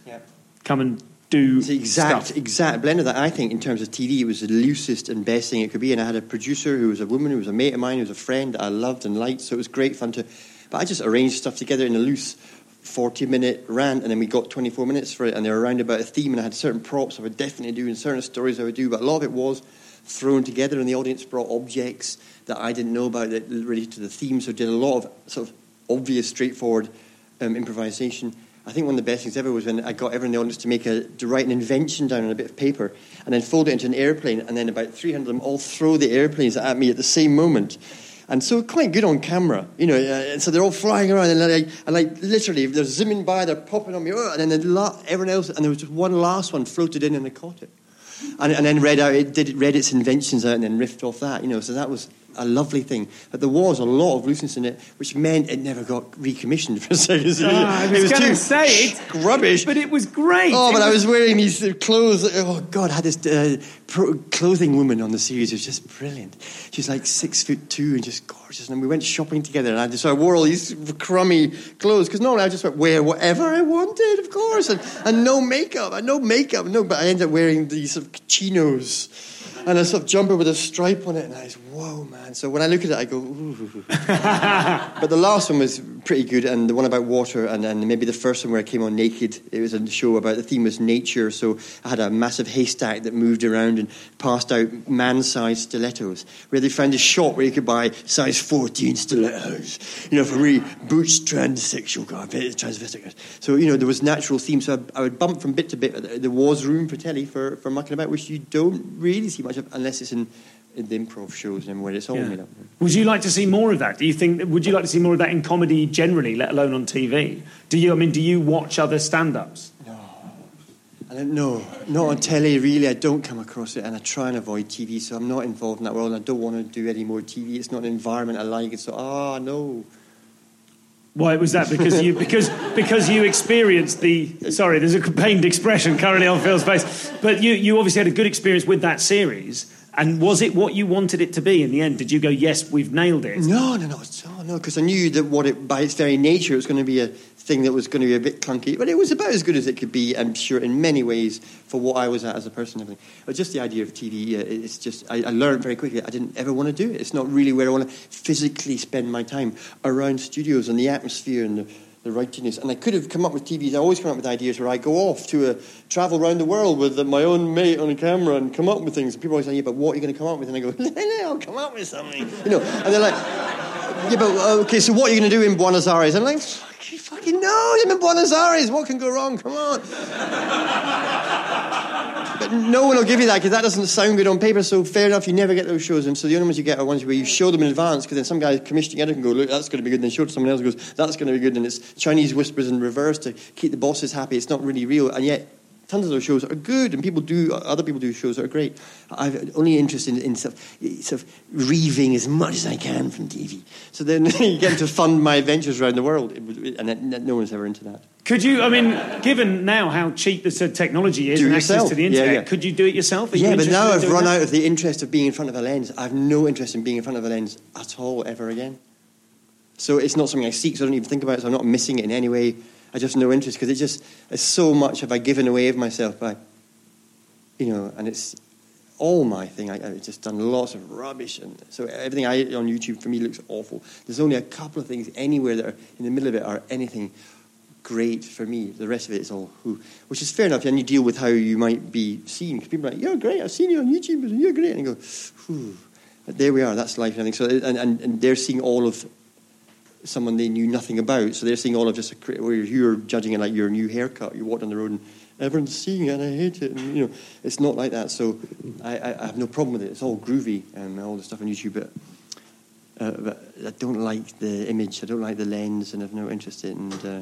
come and do It's the exact stuff"? exact blend of that. I think in terms of TV, it was the loosest and best thing it could be. And I had a producer who was a woman, who was a mate of mine, who was a friend that I loved and liked. So it was great fun to. But I just arranged stuff together in a loose. 40 minute rant, and then we got 24 minutes for it, and they were around about a theme, and I had certain props I would definitely do, and certain stories I would do, but a lot of it was thrown together, and the audience brought objects that I didn't know about that related to the theme, so did a lot of sort of obvious, straightforward um, improvisation. I think one of the best things ever was when I got everyone in the audience to make a to write an invention down on a bit of paper and then fold it into an airplane, and then about 300 of them all throw the airplanes at me at the same moment. And so quite good on camera, you know. Uh, so they're all flying around, and like, and like literally, they're zooming by, they're popping on me, oh, and then the la- everyone else, and there was just one last one floated in, and I caught it, and, and then read out, it did read its inventions out, and then riffed off that, you know. So that was a lovely thing. But there was a lot of looseness in it, which meant it never got recommissioned for a second. Ah, I was it was gonna say, it's- rubbish. But it was great. Oh, It but I was- was wearing these uh, clothes. Oh God, I had this uh, pro- clothing woman on the series. It was just brilliant. She's like six foot two and just gorgeous. And we went shopping together, and I just so I wore all these crummy clothes because normally I just wear whatever I wanted, of course, and, and no makeup. I no makeup, no. But I ended up wearing these sort of chinos and a sort of jumper with a stripe on it, and I was whoa, man. So when I look at it, I go ooh. But the last one was pretty good, and the one about water, and, and maybe the first one where I came on naked. It was a show about the theme was nature, so I had a massive haystack that moved around and passed out man-sized stilettos. Where they found a shop where you could buy size 14 stilettos, you know, for really boots transsexual guys, transvestite guys. So you know there was natural themes. So I, I would bump from bit to bit. There was room for telly for for mucking about, which you don't really see much unless it's in. In the improv shows and where it's all Yeah. made up. Would you like to see more of that? Do you think? Would you like to see more of that in comedy generally, let alone on TV? Do you? I mean, do you watch other stand-ups? No, I don't know. Not on telly, really. I don't come across it, and I try and avoid TV, so I'm not involved in that world. And I don't want to do any more TV. It's not an environment I like. It's so, ah, no. Why was that? Because you because because you experienced the sorry, there's a pained expression currently on Phil's face. But you you obviously had a good experience with that series. And was it what you wanted it to be in the end? Did you go, yes, we've nailed it? No, no, no. Oh, no, because I knew that what it, by its very nature, it was going to be a thing that was going to be a bit clunky. But it was about as good as it could be, I'm sure, in many ways, for what I was at as a person. everything. But just the idea of TV, uh, it's just, I, I learned very quickly, I didn't ever want to do it. It's not really where I want to physically spend my time around studios and the atmosphere and the, the writiness. And I could have come up with TVs, I always come up with ideas where I go off to a travel around the world with my own mate on a camera and come up with things. And people always say, yeah, but what are you going to come up with? And I go, I'll come up with something. You know, and they're like, yeah, but uh, okay, so what are you going to do in Buenos Aires? And I'm like, fucking, no, I'm in Buenos Aires. What can go wrong? Come on. but no one will give you that because that doesn't sound good on paper. So fair enough, you never get those shows. And so the only ones you get are ones where you show them in advance because then some guy commissioning editor can go, look, that's going to be good. And then show it to someone else goes, that's going to be good. And it's Chinese whispers in reverse to keep the bosses happy. It's not really real. And yet, tons of those shows are good, and people do other people do shows that are great. I'm only interested in, in sort, of, sort of reaving as much as I can from TV. So then you get to fund my adventures around the world, and that- no one's ever into that. Could you? I mean, given now how cheap this uh, technology is Do and access yourself. to the Yeah, internet, yeah. could you do it yourself? Are you Yeah, but now I've run that? out of the interest of being in front of a lens. I have no interest in being in front of a lens at all ever again. So it's not something I seek, so I don't even think about it, so I'm not missing it in any way. I just have no interest because it just, it's so much have I given away of myself by, you know, and it's all my thing. I, I've just done lots of rubbish, and so everything I on YouTube for me looks awful. There's only a couple of things anywhere that are in the middle of it are anything great for me. The rest of it is all who, which is fair enough. And you deal with how you might be seen. Because people are like, "You're great. I've seen you on YouTube. and You're great." And you go, Whew. But there we are. That's life and everything. So and, and, and they're seeing all of someone they knew nothing about. So they're seeing all of just a where you're judging it like your new haircut. You walk down the road and everyone's seeing it and I hate it. And, you know, it's not like that. So I, I, I have no problem with it. It's all groovy and all the stuff on YouTube. But, uh, but I don't like the image. I don't like the lens, and I've no interest in. And, uh,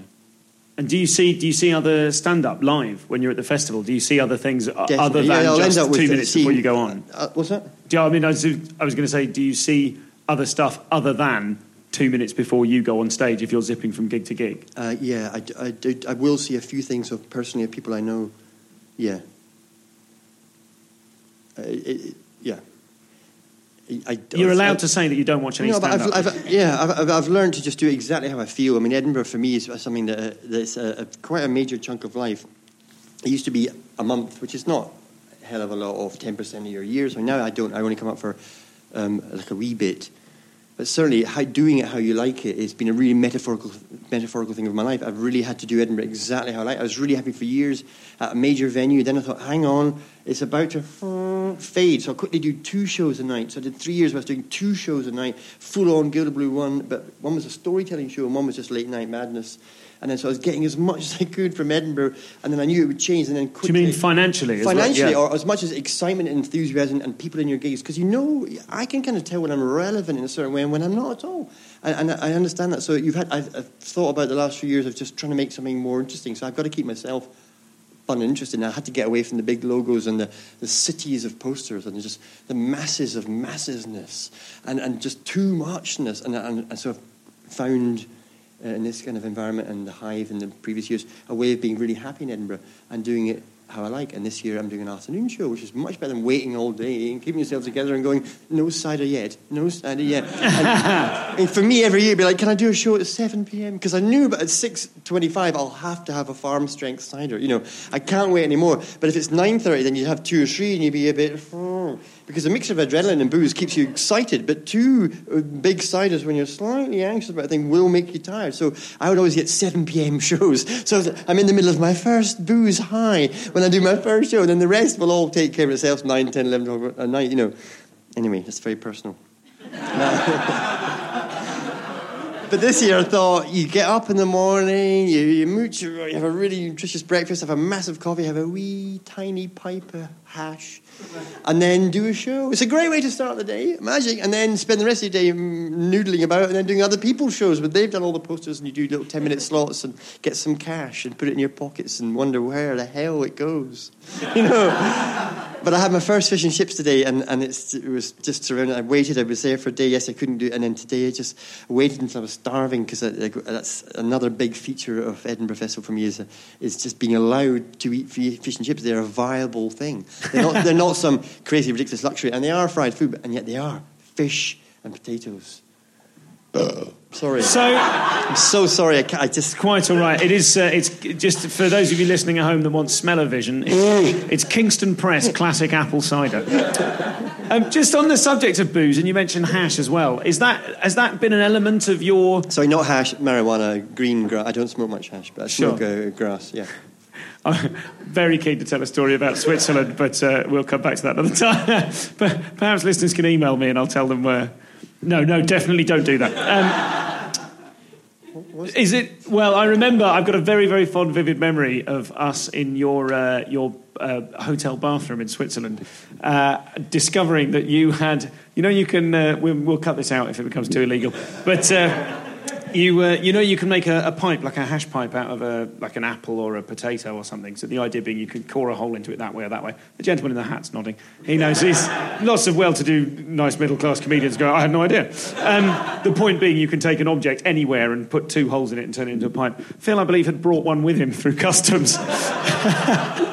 And do you see do you see other stand up live when you're at the festival? Do you see other things definitely- other than yeah, just end up with two minutes seeing- before you go on? Uh, what's that? Do you, I mean, I was, I was going to say, do you see other stuff other than two minutes before you go on stage if you're zipping from gig to gig? Uh, yeah, I, I do- I will see a few things of personally of people I know. Yeah. Uh, it, yeah. I, You're allowed to say that you don't watch any No, stand I've. I've, yeah, I've, I've, learned to just do exactly how I feel. I mean, Edinburgh for me is something that, uh, that's a, a, quite a major chunk of life. It used to be a month, which is not a hell of a lot of 10% of your years. I mean, now I don't. I only come up for um, like a wee bit. But certainly, how, doing it how you like it has been a really metaphorical, metaphorical thing of my life. I've really had to do Edinburgh exactly how I like. I was really happy for years at a major venue. Then I thought, hang on, it's about to fade. So I quickly do two shows a night. So I did three years where I was doing two shows a night, full on Gilded Balloon, but one was a storytelling show and one was just late night madness. And then so I was getting as much as I could from Edinburgh, and then I knew it would change. And then Do you quickly, mean financially? as well? financially, Yeah. or as much as excitement and enthusiasm and people in your gigs, because you know, I can kind of tell when I'm relevant in a certain way and when I'm not at all. And, and I understand that. So you've had, I've, I've thought about the last few years of just trying to make something more interesting. So I've got to keep myself fun and interesting. I had to get away from the big logos and the, the cities of posters and just the masses of massesness and, and just too muchness. And, and, and so I've found Uh, in this kind of environment and the hive in the previous years a way of being really happy in Edinburgh and doing it how I like. And this year I'm doing an afternoon show, which is much better than waiting all day and keeping yourself together and going, no cider yet, no cider yet. And, mean, for me, every year, it'd be like, can I do a show at 7 p.m.? Because I knew but at 6.25 I'll have to have a farm strength cider. You know, I can't wait anymore. But if it's 9.30, then you'd have two or three and you'd be a bit... Hmm. Because a mixture of adrenaline and booze keeps you excited, but two uh, big ciders when you're slightly anxious about a thing will make you tired. So I would always get 7 p.m. shows. So I'm in the middle of my first booze high when I do my first show, and then the rest will all take care of itself 9, 10, 11 o'clock at night, you know. Anyway, that's very personal. But this year I thought you get up in the morning, you, you mooch, you have a really nutritious breakfast, have a massive coffee, have a wee tiny pipe of hash, and then do a show. It's a great way to start the day, magic, and then spend the rest of your day noodling about and then doing other people's shows. But they've done all the posters and you do little 10 minute slots and get some cash and put it in your pockets and wonder where the hell it goes. You know? But I had my first fish and chips today, and, and it was just surrounded. I waited. I was there for a day. Yes, I couldn't do it, and then today I just waited until I was starving because that's another big feature of Edinburgh Festival for me is is just being allowed to eat fish and chips. They're a viable thing. They're not, they're not some crazy ridiculous luxury, and they are fried food, and yet they are fish and potatoes. Sorry, So I'm so sorry. I, I just quite all right. It is. Uh, it's just for those of you listening at home that want smell-o-vision. It's, it's Kingstone Press classic apple cider. Um, just on the subject of booze, and you mentioned hash as well. Is that has that been an element of your? sorry, not hash, marijuana, green grass. I don't smoke much hash, but I Sure. smoke uh, grass. Yeah. I'm very keen to tell a story about Switzerland, but uh, we'll come back to that another time. but perhaps listeners can email me and I'll tell them where. No, no, definitely don't do that. Um, is it? Well, I remember. I've got a very, very fond, vivid memory of us in your uh, your uh, hotel bathroom in Switzerland, uh, discovering that you had. You know, you can. Uh, we'll, we'll cut this out if it becomes too illegal, but. You, uh, you know, you can make a, a pipe like a hash pipe out of a like an apple or a potato or something. So the idea being you could core a hole into it that way or that way. The gentleman in the hat's nodding. He knows. He's lots of well-to-do, nice middle-class comedians go. I had no idea. Um, the point being, you can take an object anywhere and put two holes in it and turn it into a pipe. Phil, I believe, had brought one with him through customs.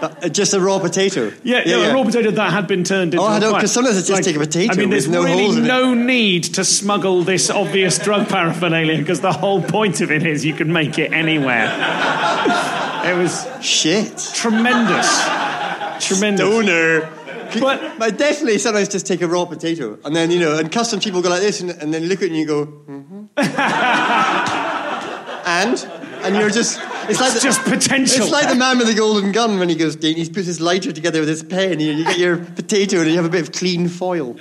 Uh, just a raw potato. Yeah, yeah, a raw potato that had been turned into Oh, I know, pipe. 'cause sometimes it's just take a potato I mean, there's with no really holes in it. no need to smuggle this obvious drug paraphernalia because the whole point of it is you can make it anywhere. it was Shit. tremendous, tremendous. Stoner. But- But I definitely sometimes just take a raw potato, and then you know, and custom people go like this, and, and then look at it and you go, mm-hmm. and and you're just it's like the, just potential. It's like the man with the golden gun when he goes, he puts his lighter together with his pen. You, you get your potato and you have a bit of clean foil.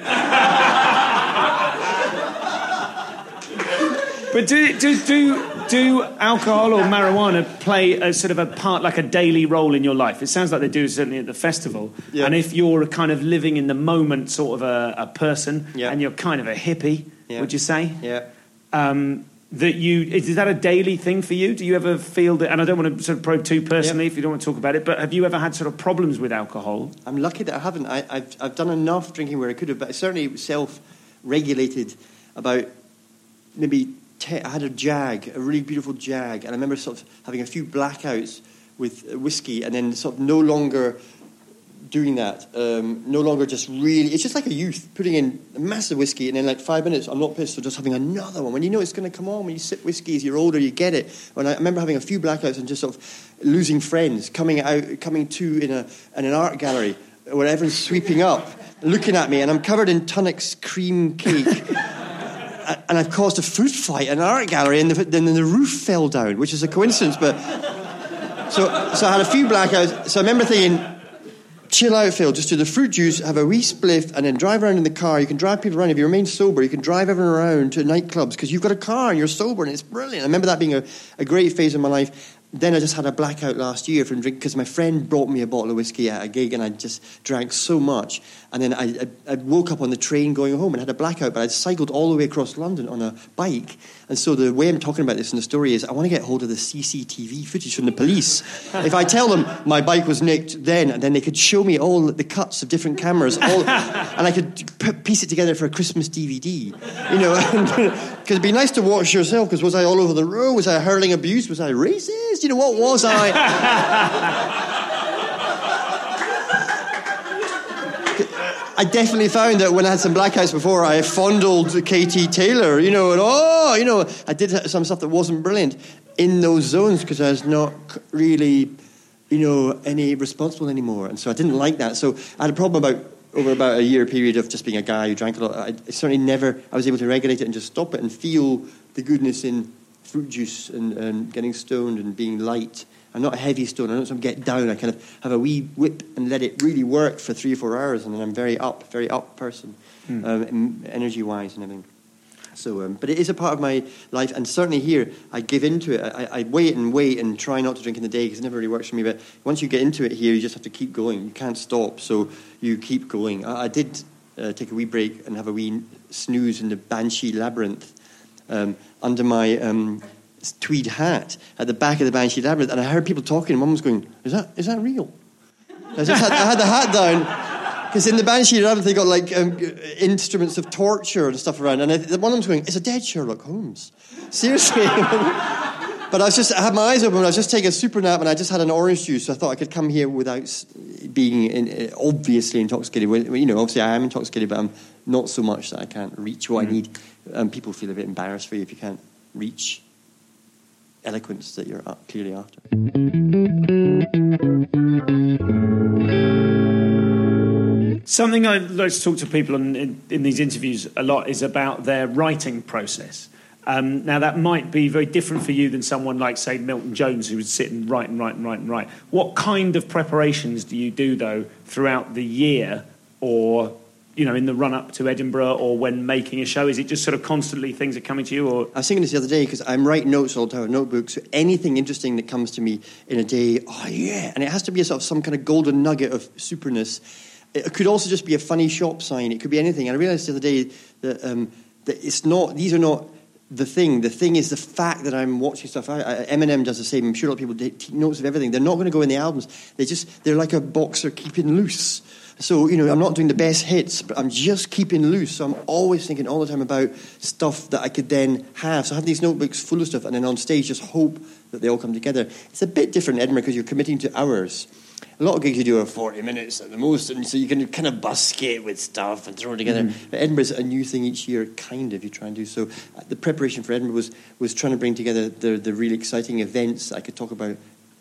But do, do, do, do alcohol or marijuana play a sort of a part, like a daily role in your life? It sounds like they do, certainly at the festival. Yeah. And if you're a kind of living in the moment sort of a, a person Yeah. and you're kind of a hippie, Yeah. would you say? Yeah. um, that you is, is that a daily thing for you? Do you ever feel that? And I don't want to sort of probe too personally Yeah. if you don't want to talk about it, but have you ever had sort of problems with alcohol? I'm lucky that I haven't. I, I've, I've done enough drinking where I could have, but I certainly self-regulated about maybe te- I had a jag, a really beautiful jag, and I remember sort of having a few blackouts with whiskey, and then sort of no longer doing that. Um, no longer just really. It's just like a youth putting in a massive whiskey, and then like five minutes, I'm not pissed, so just having another one. When you know it's going to come on, when you sip whiskey as you're older, you get it. When I, I remember having a few blackouts and just sort of losing friends, coming out, coming to in a in an art gallery where everyone's sweeping up, looking at me, and I'm covered in Tunnock's cream cake. And I've caused a food fight in an art gallery, and then the roof fell down, which is a coincidence. But so, so I had a few blackouts. So I remember thinking, chill out, Phil. Just do the fruit juice, have a wee spliff, and then drive around in the car. You can drive people around. If you remain sober, you can drive everyone around to nightclubs because you've got a car and you're sober, and it's brilliant. I remember that being a, a great phase of my life. Then I just had a blackout last year from drink because my friend brought me a bottle of whiskey at a gig, and I just drank so much. And then I, I, I woke up on the train going home and had a blackout, but I'd cycled all the way across London on a bike. And so the way I'm talking about this in the story is I want to get hold of the CCTV footage from the police. if I tell them my bike was nicked then, and then they could show me all the cuts of different cameras, all, and I could p- piece it together for a Christmas DVD. You know, because it'd be nice to watch yourself. Because was I all over the road? Was I hurling abuse? Was I racist? You know, what was I? I definitely found that when I had some blackouts before, I fondled Katie Taylor, you know, and oh, you know, I did some stuff that wasn't brilliant in those zones because I was not really, you know, any responsible anymore, and so I didn't like that. So I had a problem about over about a year period of just being a guy who drank a lot. I certainly never I was able to regulate it and just stop it and feel the goodness in fruit juice and, and getting stoned and being light I'm not a heavy stone. I don't sort of get down. I kind of have a wee whip and let it really work for three or four hours, and then I'm very up, very up person, mm. um, energy wise and everything. So, um, but it is a part of my life, and certainly here, I give into it. I, I wait and wait and try not to drink in the day because it never really works for me. But once you get into it here, you just have to keep going. You can't stop, so you keep going. I, I did uh, take a wee break and have a wee snooze in the Banshee Labyrinth um, under my um, tweed hat at the back of the Banshee Labyrinth, and I heard people talking, and one was going, Is that, is that real? I, just had, I had the hat down. Because in the Banshee Labyrinth, they got like um, instruments of torture and stuff around. And I, one of them was going, It's a dead Sherlock Holmes. Seriously. but I was just, I had my eyes open, I was just taking a super nap, and I just had an orange juice. So I thought I could come here without being in, obviously intoxicated. Well, You know, obviously I am intoxicated, but I'm not so much that I can't reach what mm. I need. Um, people feel a bit embarrassed for you if you can't reach eloquence that you're clearly after. Something I like to talk to people in, in, in these interviews a lot is about their writing process. Um, now, that might be very different for you than someone like, say, Milton Jones, who would sit and write and write and write and write. What kind of preparations do you do, though, throughout the year or you know, in the run up to Edinburgh or when making a show? Is it just sort of constantly things are coming to you? Or I was thinking this the other day because I'm writing notes all the time, notebooks. So anything interesting that comes to me in a day, oh yeah, and it has to be a sort of some kind of golden nugget of superness. It could also just be a funny shop sign. It could be anything. And I realised the other day that um, that it's not. These are not the thing. The thing is the fact that I'm watching stuff. I, I, Eminem does the same. I'm sure a lot of people take notes of everything. They're not going to go in the albums. They just they're like a boxer keeping loose. So, you know, I'm not doing the best hits, but I'm just keeping loose. So I'm always thinking all the time about stuff that I could then have. So I have these notebooks full of stuff, and then on stage just hope that they all come together. It's a bit different in Edinburgh because you're committing to hours. A lot of gigs you do are 40 minutes at the most, and so you can kind of busk it with stuff and throw it together. Mm-hmm. But Edinburgh's a new thing each year, kind of, you try and do. So uh, the preparation for Edinburgh was, was trying to bring together the, the really exciting events I could talk about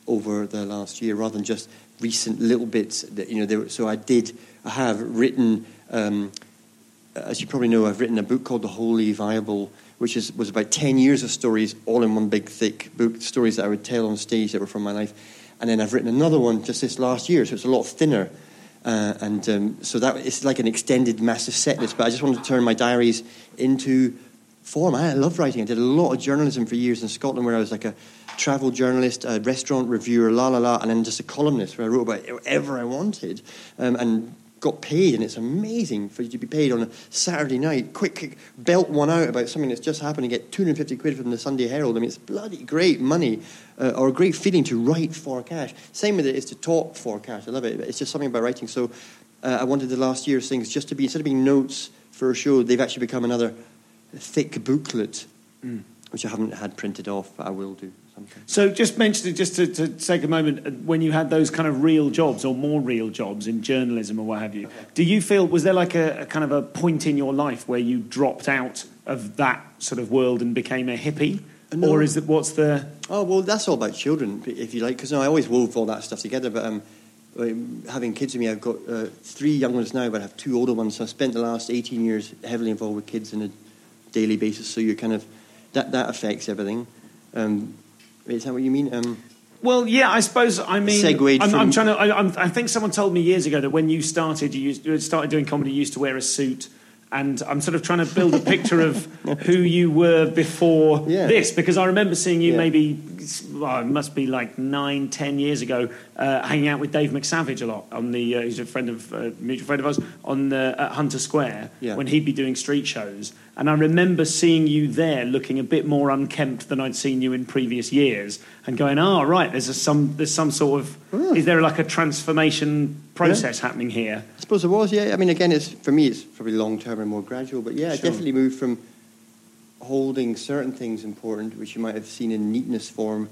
over the last year rather than just recent little bits that you know. There, so I did. I have written, um, as you probably know, I've written a book called The Wholly Viable, which is, was about ten years of stories, all in one big thick book. Stories that I would tell on stage that were from my life, and then I've written another one just this last year, so it's a lot thinner. Uh, and um, so that it's like an extended, massive set list. But I just wanted to turn my diaries into form. I love writing. I did a lot of journalism for years in Scotland, where I was like a travel journalist, a restaurant reviewer, la la la, and then just a columnist where I wrote about whatever I wanted um, and got paid. And it's amazing for you to be paid on a Saturday night, quick, quick belt one out about something that's just happened and get 250 quid from the Sunday Herald. I mean, it's bloody great money uh, or a great feeling to write for cash. Same with it is to talk for cash. I love it. It's just something about writing. So uh, I wanted the last year's things just to be, instead of being notes for a show, they've actually become another thick booklet. Mm. Which I haven't had printed off, but I will do. So, just mention it, just to, to, take a moment, uh, when you had those kind of real jobs or more real jobs in journalism or what have you, okay. do you feel, was there like a, a, kind of a point in your life where you dropped out of that sort of world and became a hippie? Uh, no. Or is it, what's the. Oh, well, that's all about children, if you like, because no, I always wove all that stuff together, but. Um, having kids with me, I've got uh, three young ones now, but I have two older ones. So I spent the last 18 years heavily involved with kids on a daily basis. So you kind of that that affects everything. Um, is that what you mean? Um, Well, yeah, I suppose. I mean, Segued I'm, from- I'm trying to. I, I'm, I think someone told me years ago that when you started, you, used, started doing comedy, you used to wear a suit. And I'm sort of trying to build a picture of who you were before Yeah. this, because I remember seeing you Yeah. maybe, well, it must be like nine, ten years ago, uh, hanging out with Dave McSavage a lot on the. Uh, he's a friend of uh, mutual friend of ours on the, at Hunter Square Yeah. when he'd be doing street shows, and I remember seeing you there looking a bit more unkempt than I'd seen you in previous years, and going, "Oh, right, there's a, some there's some sort of is there like a transformation process happening here?" I suppose it was, yeah. I mean, again, it's for me, it's probably long term and more gradual. But yeah, I definitely moved from holding certain things important, which you might have seen in neatness form,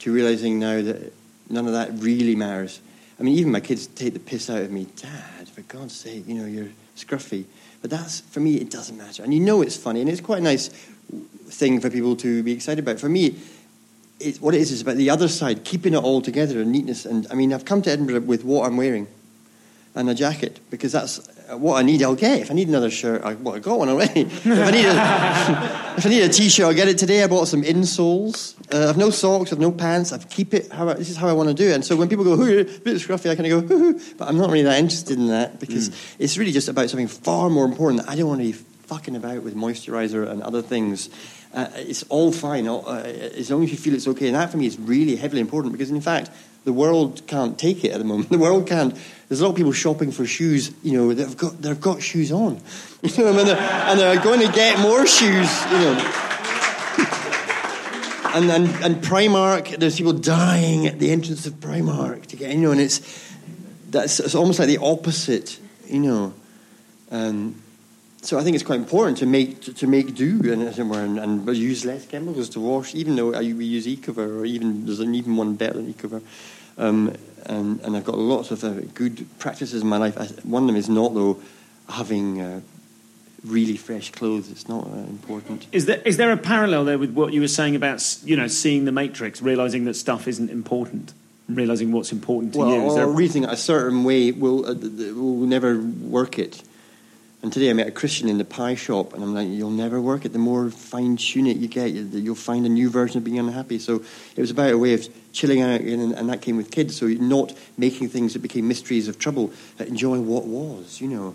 to realizing now that none of that really matters. I mean, even my kids take the piss out of me. Dad, for God's sake, you know, you're scruffy. But that's, for me, it doesn't matter. And you know it's funny, and it's quite a nice thing for people to be excited about. For me, it, what it is is about the other side, keeping it all together and neatness. And I mean, I've come to Edinburgh with what I'm wearing and a jacket because that's what I need. I'll get if I need another shirt. I, well, I got one already. if I need a if I need a t-shirt, I'll get it today. I bought some insoles. Uh, I've no socks. I've no pants. I keep it. How I, this is how I want to do it. And so when people go, "Hoo, a bit scruffy," I kind of go, "Hoo," but I'm not really that interested in that because it's really just about something far more important. that I don't want to be fucking about with moisturizer and other things. Uh, it's all fine, all, uh, as long as you feel it's okay. And that for me is really heavily important because, in fact, the world can't take it at the moment. The world can't. There's a lot of people shopping for shoes, you know, that have got, they've got shoes on. You know, and they're, and they're going to get more shoes, you know. And, and, and Primark, there's people dying at the entrance of Primark to get, you know, and it's, that's it's almost like the opposite, you know. Um, so I think it's quite important to make to, to make do and, and, and use less chemicals to wash, even though I, we use Ecover, or even there's an even one better than Ecover. Um, and, and I've got lots of uh, good practices in my life. I, one of them is not though having uh, really fresh clothes. It's not uh, important. Is there is there a parallel there with what you were saying about you know seeing the Matrix, realizing that stuff isn't important, realizing what's important to well, you? Or there- reasoning a certain way will uh, will never work it. And today I met a Christian in the pie shop, and I'm like, "You'll never work it. The more fine tune it you get, you- you'll find a new version of being unhappy." So it was about a way of chilling out, and, that came with kids. So not making things that became mysteries of trouble, enjoying what was, you know.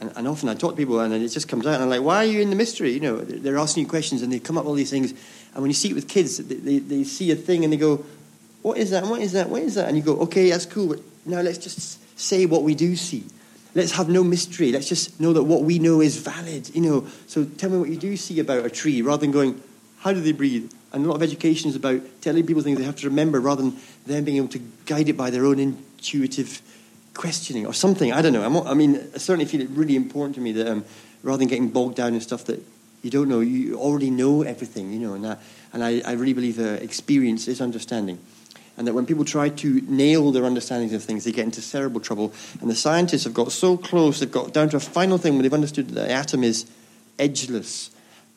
And, and often I talk to people, and it just comes out, and I'm like, "Why are you in the mystery?" You know, they're asking you questions, and they come up with all these things. And when you see it with kids, they, they, they see a thing, and they go, what is that? What is that? What is that? And you go, okay, that's cool, but now let's just say what we do see. Let's have no mystery. Let's just know that what we know is valid. You know, so tell me what you do see about a tree, rather than going, how do they breathe? And a lot of education is about telling people things they have to remember, rather than them being able to guide it by their own intuitive questioning or something. I don't know. I mean, I certainly feel it really important to me that um, rather than getting bogged down in stuff that you don't know, you already know everything. You know, and that, and I, I really believe uh, experience is understanding and that when people try to nail their understandings of things, they get into terrible trouble. And the scientists have got so close, they've got down to a final thing where they've understood that the atom is edgeless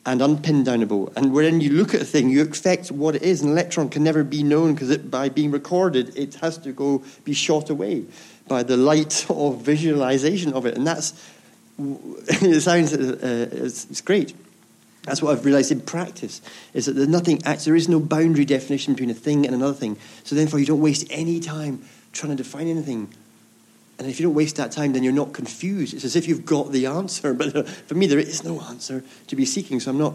and unpin downable. And when you look at a thing, you expect what it is. An electron can never be known because by being recorded, it has to go be shot away by the light of visualization of it. And that's, it sounds, uh, it's, it's great. That's what I've realised in practice is that there's nothing, there is no boundary definition between a thing and another thing. So therefore, you don't waste any time trying to define anything. And if you don't waste that time, then you're not confused. It's as if you've got the answer. But for me, there is no answer to be seeking. So I'm not,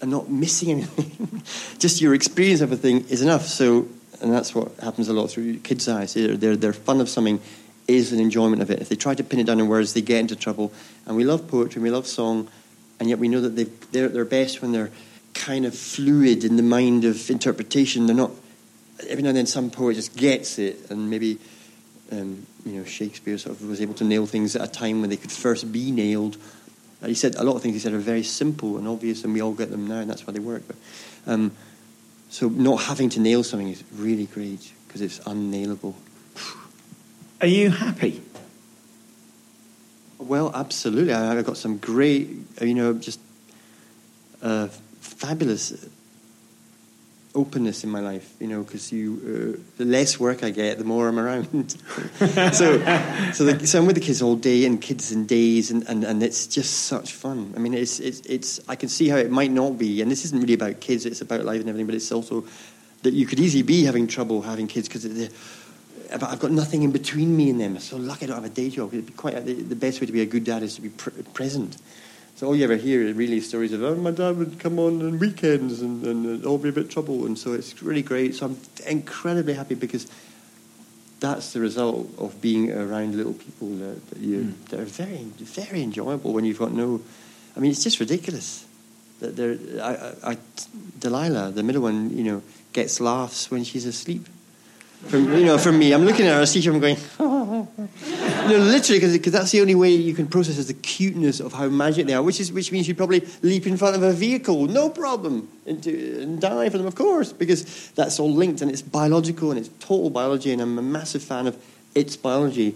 I'm not missing anything. Just your experience of a thing is enough. So, and that's what happens a lot through kids' eyes. Their, their, their fun of something is an enjoyment of it. If they try to pin it down in words, they get into trouble. And we love poetry, and we love song, and yet we know that they've, they're at their best when they're kind of fluid in the mind of interpretation. They're not. Every now and then, some poet just gets it, and maybe um, you know Shakespeare sort of was able to nail things at a time when they could first be nailed. Uh, he said a lot of things he said are very simple and obvious, and we all get them now, and that's why they work. But, um, so not having to nail something is really great because it's unnailable. Are you happy? Well, absolutely. I, I've got some great, you know, just uh, fabulous openness in my life, you know, because you, uh, the less work I get, the more I'm around. so, so, the, so I'm with the kids all day and kids and days, and, and, and it's just such fun. I mean, it's, it's, it's, I can see how it might not be, and this isn't really about kids, it's about life and everything, but it's also that you could easily be having trouble having kids because but I've got nothing in between me and them. I'm so lucky I don't have a day job. It'd be quite the, the best way to be a good dad is to be pr- present. So all you ever hear are really stories of, oh, my dad would come on on weekends and, and all be a bit trouble. And so it's really great. So I'm incredibly happy because that's the result of being around little people that, that, you, mm. that are very, very enjoyable when you've got no. I mean, it's just ridiculous. That there, I, I, Delilah, the middle one, you know, gets laughs when she's asleep. From you know, from me, I'm looking at her, I see her, I'm going, no, literally, because that's the only way you can process is the cuteness of how magic they are, which is which means you probably leap in front of a vehicle, no problem, into, and die for them, of course, because that's all linked and it's biological and it's total biology, and I'm a massive fan of its biology.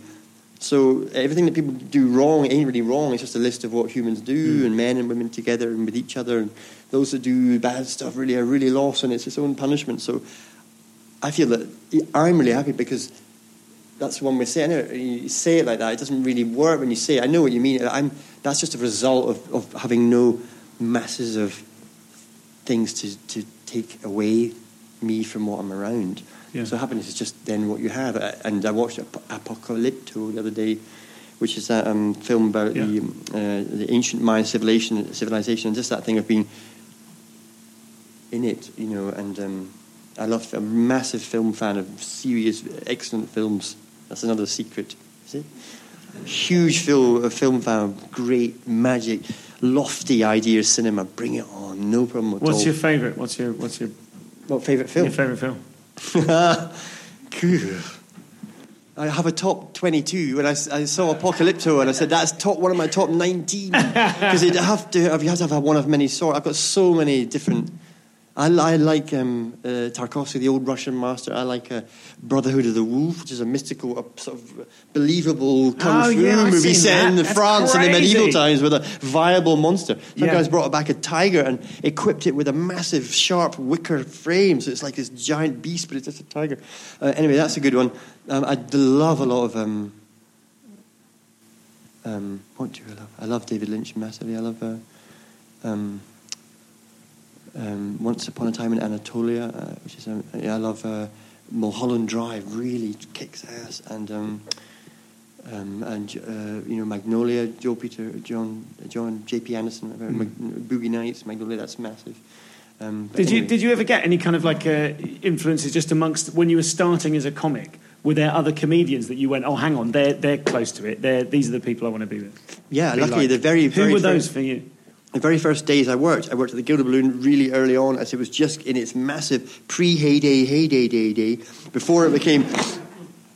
So everything that people do wrong ain't really wrong. It's just a list of what humans do, mm. and men and women together and with each other. And those that do bad stuff really are really lost, and it's its own punishment. So I feel that I'm really happy because that's the one way to say it. You say it like that, it doesn't really work when you say it. I know what you mean. I'm, that's just a result of, of having no masses of things to, to take away me from what I'm around. Yeah. So happiness is just then what you have. And I watched Apocalypto the other day, which is that um, film about yeah. the, uh, the ancient Mayan civilization, civilization, and just that thing of being in it, you know, and um, I love. I'm a massive film fan of serious, excellent films. That's another secret. See, huge film, a film fan, great magic, lofty ideas, cinema. Bring it on, no problem at what's all. What's your favourite? What's your what's your what favourite film? Your favourite film. I have a top 22 and I, I, saw Apocalypto and I said that's top one of my top 19 because you have to you have to have one of many sorts. I've got so many different I, I like um, uh, Tarkovsky, the old Russian master. I like uh, Brotherhood of the Wolf, which is a mystical, uh, sort of believable kung oh, fu yeah, movie set in France crazy. in the medieval times with a viable monster. Some yeah. guys brought back a tiger and equipped it with a massive, sharp wicker frame, so it's like this giant beast, but it's just a tiger. Uh, anyway, that's a good one. Um, I love a lot of. Um, um, what do I love? I love David Lynch massively. I love. Uh, um, um, Once Upon a Time in Anatolia, uh, which is um, yeah, I love uh, Mulholland Drive, really kicks ass, and um, um, and uh, you know Magnolia, Joe Peter, John, John J.P. Anderson, mm. Mag- Boogie Nights, Magnolia, that's massive. Um, did anyway. you did you ever get any kind of like uh, influences just amongst when you were starting as a comic? Were there other comedians that you went, oh, hang on, they're they're close to it. They're, these are the people I want to be with. Yeah, luckily like. the very, very who were those for you? The very first days I worked, I worked at the Gilded Balloon really early on as it was just in its massive pre heyday, heyday, day, day, before it became.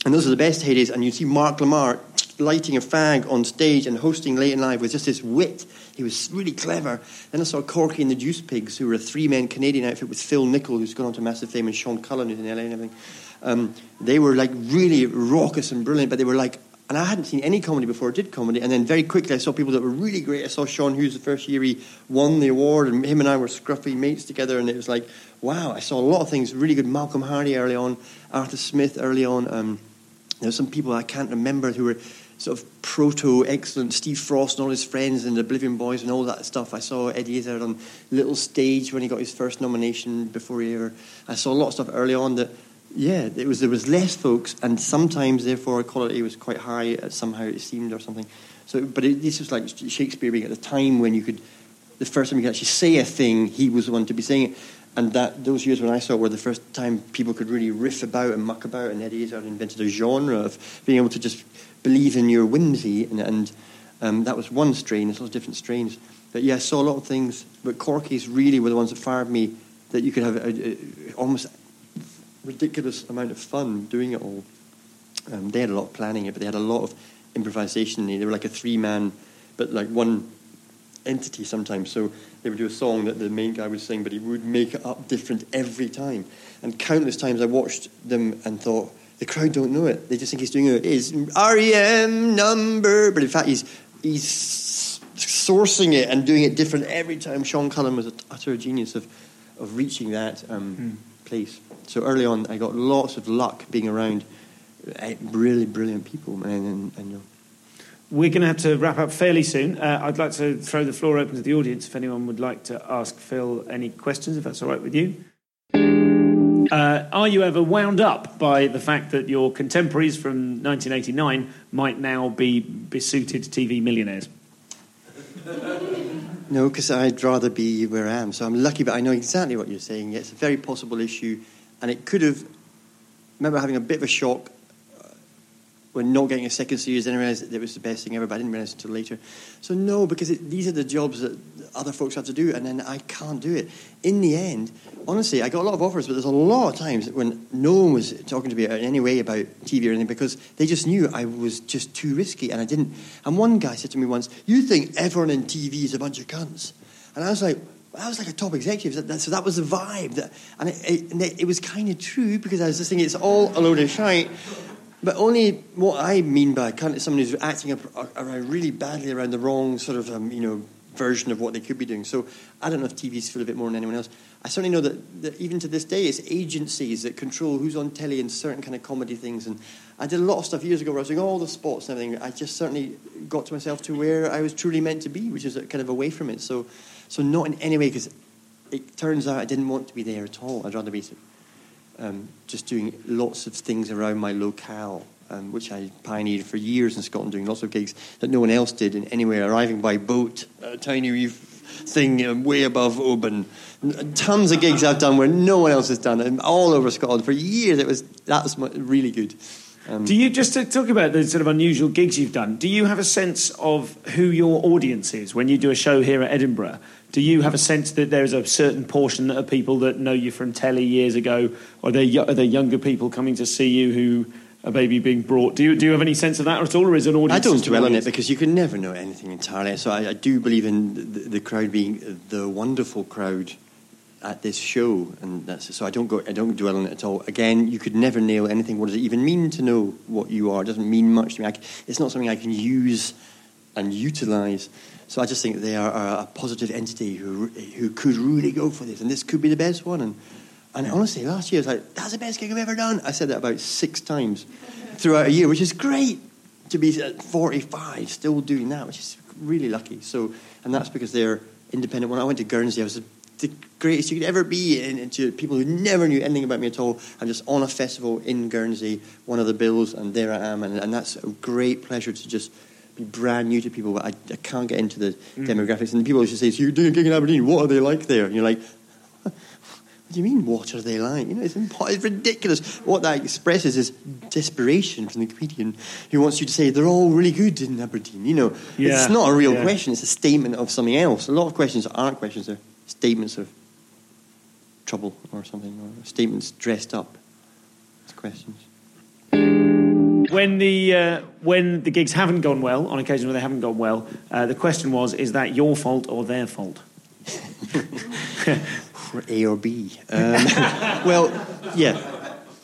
And those are the best heydays. And you'd see Mark Lamarr lighting a fag on stage and hosting Late and Live with just this wit. He was really clever. Then I saw Corky and the Juice Pigs, who were a three man Canadian outfit with Phil Nichol, who's gone on to massive fame, and Sean Cullen, who's in LA and everything. Um, they were like really raucous and brilliant, but they were like and I hadn't seen any comedy before I did comedy. And then very quickly I saw people that were really great. I saw Sean Hughes the first year he won the award, and him and I were scruffy mates together. And it was like, wow, I saw a lot of things really good. Malcolm Hardee early on, Arthur Smith early on. Um, there were some people I can't remember who were sort of proto excellent. Steve Frost and all his friends and the Oblivion Boys and all that stuff. I saw Eddie Izzard on Little Stage when he got his first nomination before he ever. I saw a lot of stuff early on that yeah, it was there was less folks, and sometimes therefore quality was quite high. Uh, somehow it seemed or something. So, but it, this was like Shakespeare being at the time when you could, the first time you could actually say a thing, he was the one to be saying it. And that those years when I saw it were the first time people could really riff about and muck about, and Eddie Izzard invented a genre of being able to just believe in your whimsy, and, and um, that was one strain. There's lots of different strains. But yeah, I saw a lot of things. But Corky's really were the ones that fired me. That you could have a, a, almost ridiculous amount of fun doing it all. Um, they had a lot of planning it, but they had a lot of improvisation. They were like a three man, but like one entity sometimes. So they would do a song that the main guy would sing, but he would make it up different every time. And countless times I watched them and thought, the crowd don't know it. They just think he's doing. It's REM number, but in fact he's he's sourcing it and doing it different every time. Sean Cullen was an utter genius of of reaching that um, mm. place. So early on, I got lots of luck being around eh, really brilliant people, man. And, and. We're going to have to wrap up fairly soon. Uh, I'd like to throw the floor open to the audience if anyone would like to ask Phil any questions, if that's all right with you. Uh, are you ever wound up by the fact that your contemporaries from 1989 might now be besuited TV millionaires? No, because I'd rather be where I am. So I'm lucky, but I know exactly what you're saying. It's a very possible issue, and it could have. remember having a bit of a shock uh, when not getting a second series. Then I realised that it was the best thing ever, but I didn't realise until later. So no, because it, these are the jobs that other folks have to do, and then I can't do it. In the end, honestly, I got a lot of offers, but there's a lot of times when no one was talking to me in any way about TV or anything because they just knew I was just too risky, and I didn't. And one guy said to me once, "You think everyone in TV is a bunch of cunts?" And I was like. I was like a top executive, so that was the vibe. That, and it, it, it was kind of true because I was just thinking it's all a load of shite. But only what I mean by cunt is someone who's acting around really badly around the wrong sort of, um, you know, version of what they could be doing. So I don't know if TVs feel a bit more than anyone else. I certainly know that, that even to this day, it's agencies that control who's on telly and certain kind of comedy things. And I did a lot of stuff years ago where I was doing all the sports and everything. I just certainly got to myself to where I was truly meant to be, which is kind of away from it. So, so not in any way, because it turns out I didn't want to be there at all. I'd rather be um, just doing lots of things around my locale um, which I pioneered for years in Scotland, doing lots of gigs that no one else did in anywhere, arriving by boat, a tiny wee thing um, way above Oban. Tons of gigs I've done where no one else has done, and all over Scotland for years. It was that was really good. Um, do you just to talk about the sort of unusual gigs you've done? Do you have a sense of who your audience is when you do a show here at Edinburgh? Do you have a sense that there is a certain portion of people that know you from telly years ago, or are there, are there younger people coming to see you who a baby being brought. Do you, do you have any sense of that at all, or is an audience? I don't dwell on it because you can never know anything entirely. So I, I do believe in the, the, crowd being the wonderful crowd at this show, and that's so I don't go. I don't dwell on it at all. Again, you could never nail anything. What does it even mean to know what you are? It doesn't mean much to me. I, it's not something I can use and utilize. So I just think they are, are a positive entity who who could really go for this, and this could be the best one. And and honestly, last year I was like, that's the best gig I've ever done. I said that about six times throughout a year, which is great to be at 45 still doing that, which is really lucky. So, and that's because they're independent. When I went to Guernsey, I was the greatest you could ever be, and, to people who never knew anything about me at all. I'm just on a festival in Guernsey, one of the bills, and there I am, and, and that's a great pleasure to just be brand new to people. But I, I can't get into the mm. demographics, and the people just say, "So you're doing a gig in Aberdeen? What are they like there?" And you're like, what do you mean, what are they like? You know, it's, it's ridiculous. What that expresses is desperation from the comedian who wants you to say they're all really good in Aberdeen. You know, yeah, it's not a real yeah. question. It's a statement of something else. A lot of questions aren't questions; they're statements of trouble or something, or statements dressed up as questions. When the uh, when the gigs haven't gone well, on occasion when they haven't gone well, uh, the question was: Is that your fault or their fault? A or B. Um, well, yeah.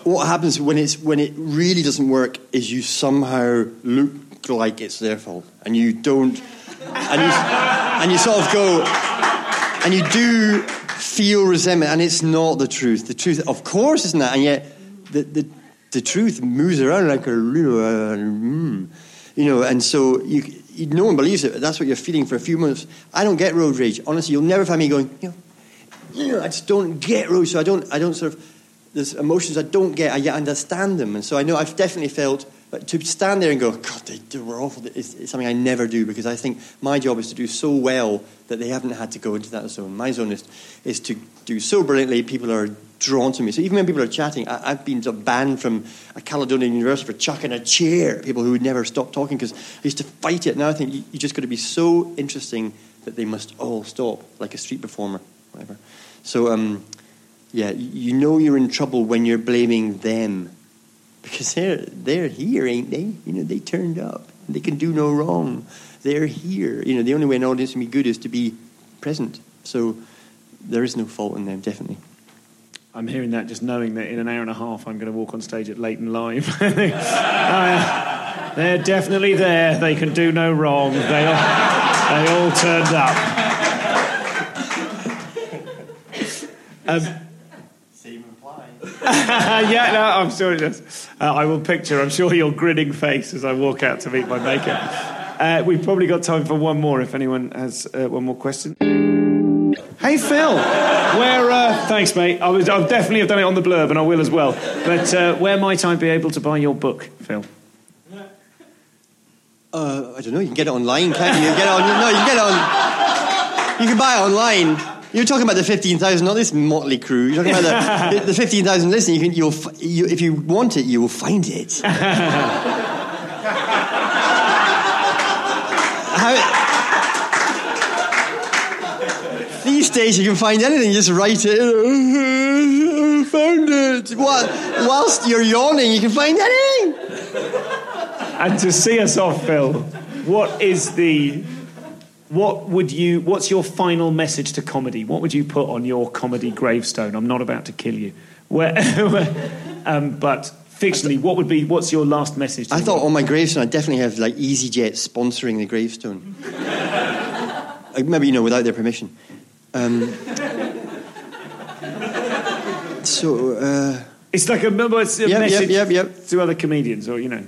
What happens when it's when it really doesn't work is you somehow look like it's their fault, and you don't, and you, and you sort of go, and you do feel resentment, and it's not the truth. The truth, of course, isn't that? And yet, the the, the truth moves around like a mm, you know, and so you, you, no one believes it. That's what you're feeling for a few months. I don't get road rage. Honestly, you'll never find me going, you know I just don't get road. So I don't, I don't sort of, there's emotions I don't get, I yet understand them. And so I know I've definitely felt, but to stand there and go, God, they, they were awful, it's, it's, something I never do because I think my job is to do so well that they haven't had to go into that zone. My zone is, is to do so brilliantly, people are drawn to me. So even when people are chatting, I, have been banned from a Caledonian university for chucking a chair at people who would never stop talking because I used to fight it. Now I think you, you just got to be so interesting that they must all stop, like a street performer, whatever. So, um, yeah, you know you're in trouble when you're blaming them because they're they're here, ain't they? You know, they turned up. They can do no wrong. They're here. You know, the only way an audience can be good is to be present. So there is no fault in them, definitely. I'm hearing that just knowing that in an hour and a half I'm going to walk on stage at Late and Live. uh, they're definitely there. They can do no wrong. They all, they all turned up. Um, yeah, no, I'm sure it does. Uh, I will picture, I'm sure, your grinning face as I walk out to meet my maker. Uh, we've probably got time for one more if anyone has uh, one more question. Hey Phil, where? Uh, thanks, mate. I was, I've definitely have done it on the blurb, and I will as well. But uh, where might I be able to buy your book, Phil? Uh, I don't know. You can get it online, can't you? You get it on. No, you can get it on. You can buy it online. You're talking about the fifteen thousand, not this motley crew. You're talking about the, the fifteen thousand. Listen, you can. You'll. You, if you want it, you will find it. How, these days, you can find anything. You just write it. Found it. What? Whilst you're yawning, you can find anything. And to see us off, Phil, what is the what would you what's your final message to comedy? What would you put on your comedy gravestone? I'm not about to kill you. Where, um, but fictionally, what would be what's your last message? To I thought on my gravestone I'd definitely have like EasyJet sponsoring the gravestone. Like, Maybe you know without their permission. Um, so uh, it's like a, it's a yep, message yep, yep. to other comedians, or you know,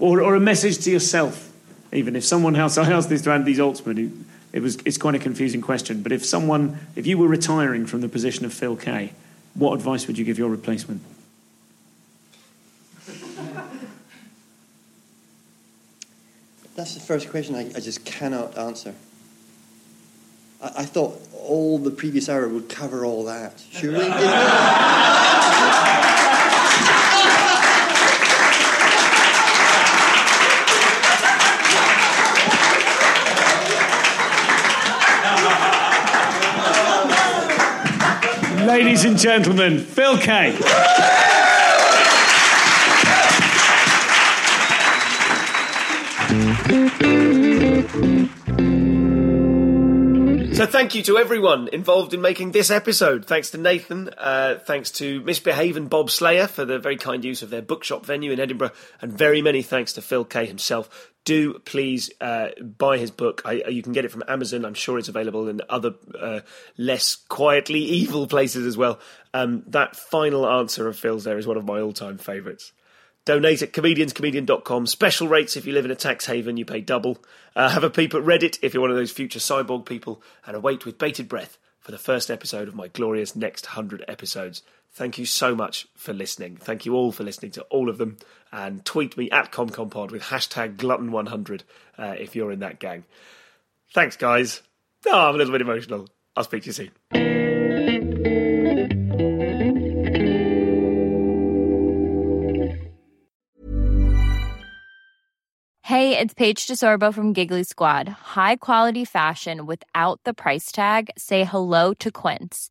or or a message to yourself. Even if someone else, I asked this to Andy Zaltzman, who it was it's quite a confusing question. But if someone, if you were retiring from the position of Phil Kay, what advice would you give your replacement? that's the first question I, I just cannot answer. I, I thought all the previous hour would cover all that. Surely, Ladies and gentlemen, Phil Kay. So thank you to everyone involved in making this episode. Thanks to Nathan, uh, thanks to Miss Behave and Bob Slayer for the very kind use of their bookshop venue in Edinburgh, and very many thanks to Phil Kay himself. Do please uh, buy his book. I, you can get it from Amazon. I'm sure it's available in other uh, less quietly evil places as well. Um, that final answer of Phil's there is one of my all-time favourites. Donate at comedianscomedian.com. Special rates if you live in a tax haven, you pay double. Uh, have a peep at Reddit if you're one of those future cyborg people, and await with bated breath for the first episode of my glorious next 100 episodes. Thank you so much for listening. Thank you all for listening to all of them. And tweet me at ComComPod with hashtag Glutton100 uh, if you're in that gang. Thanks, guys. Oh, I'm a little bit emotional. I'll speak to you soon. Hey, it's Paige DeSorbo from Giggly Squad. High quality fashion without the price tag. Say hello to Quince.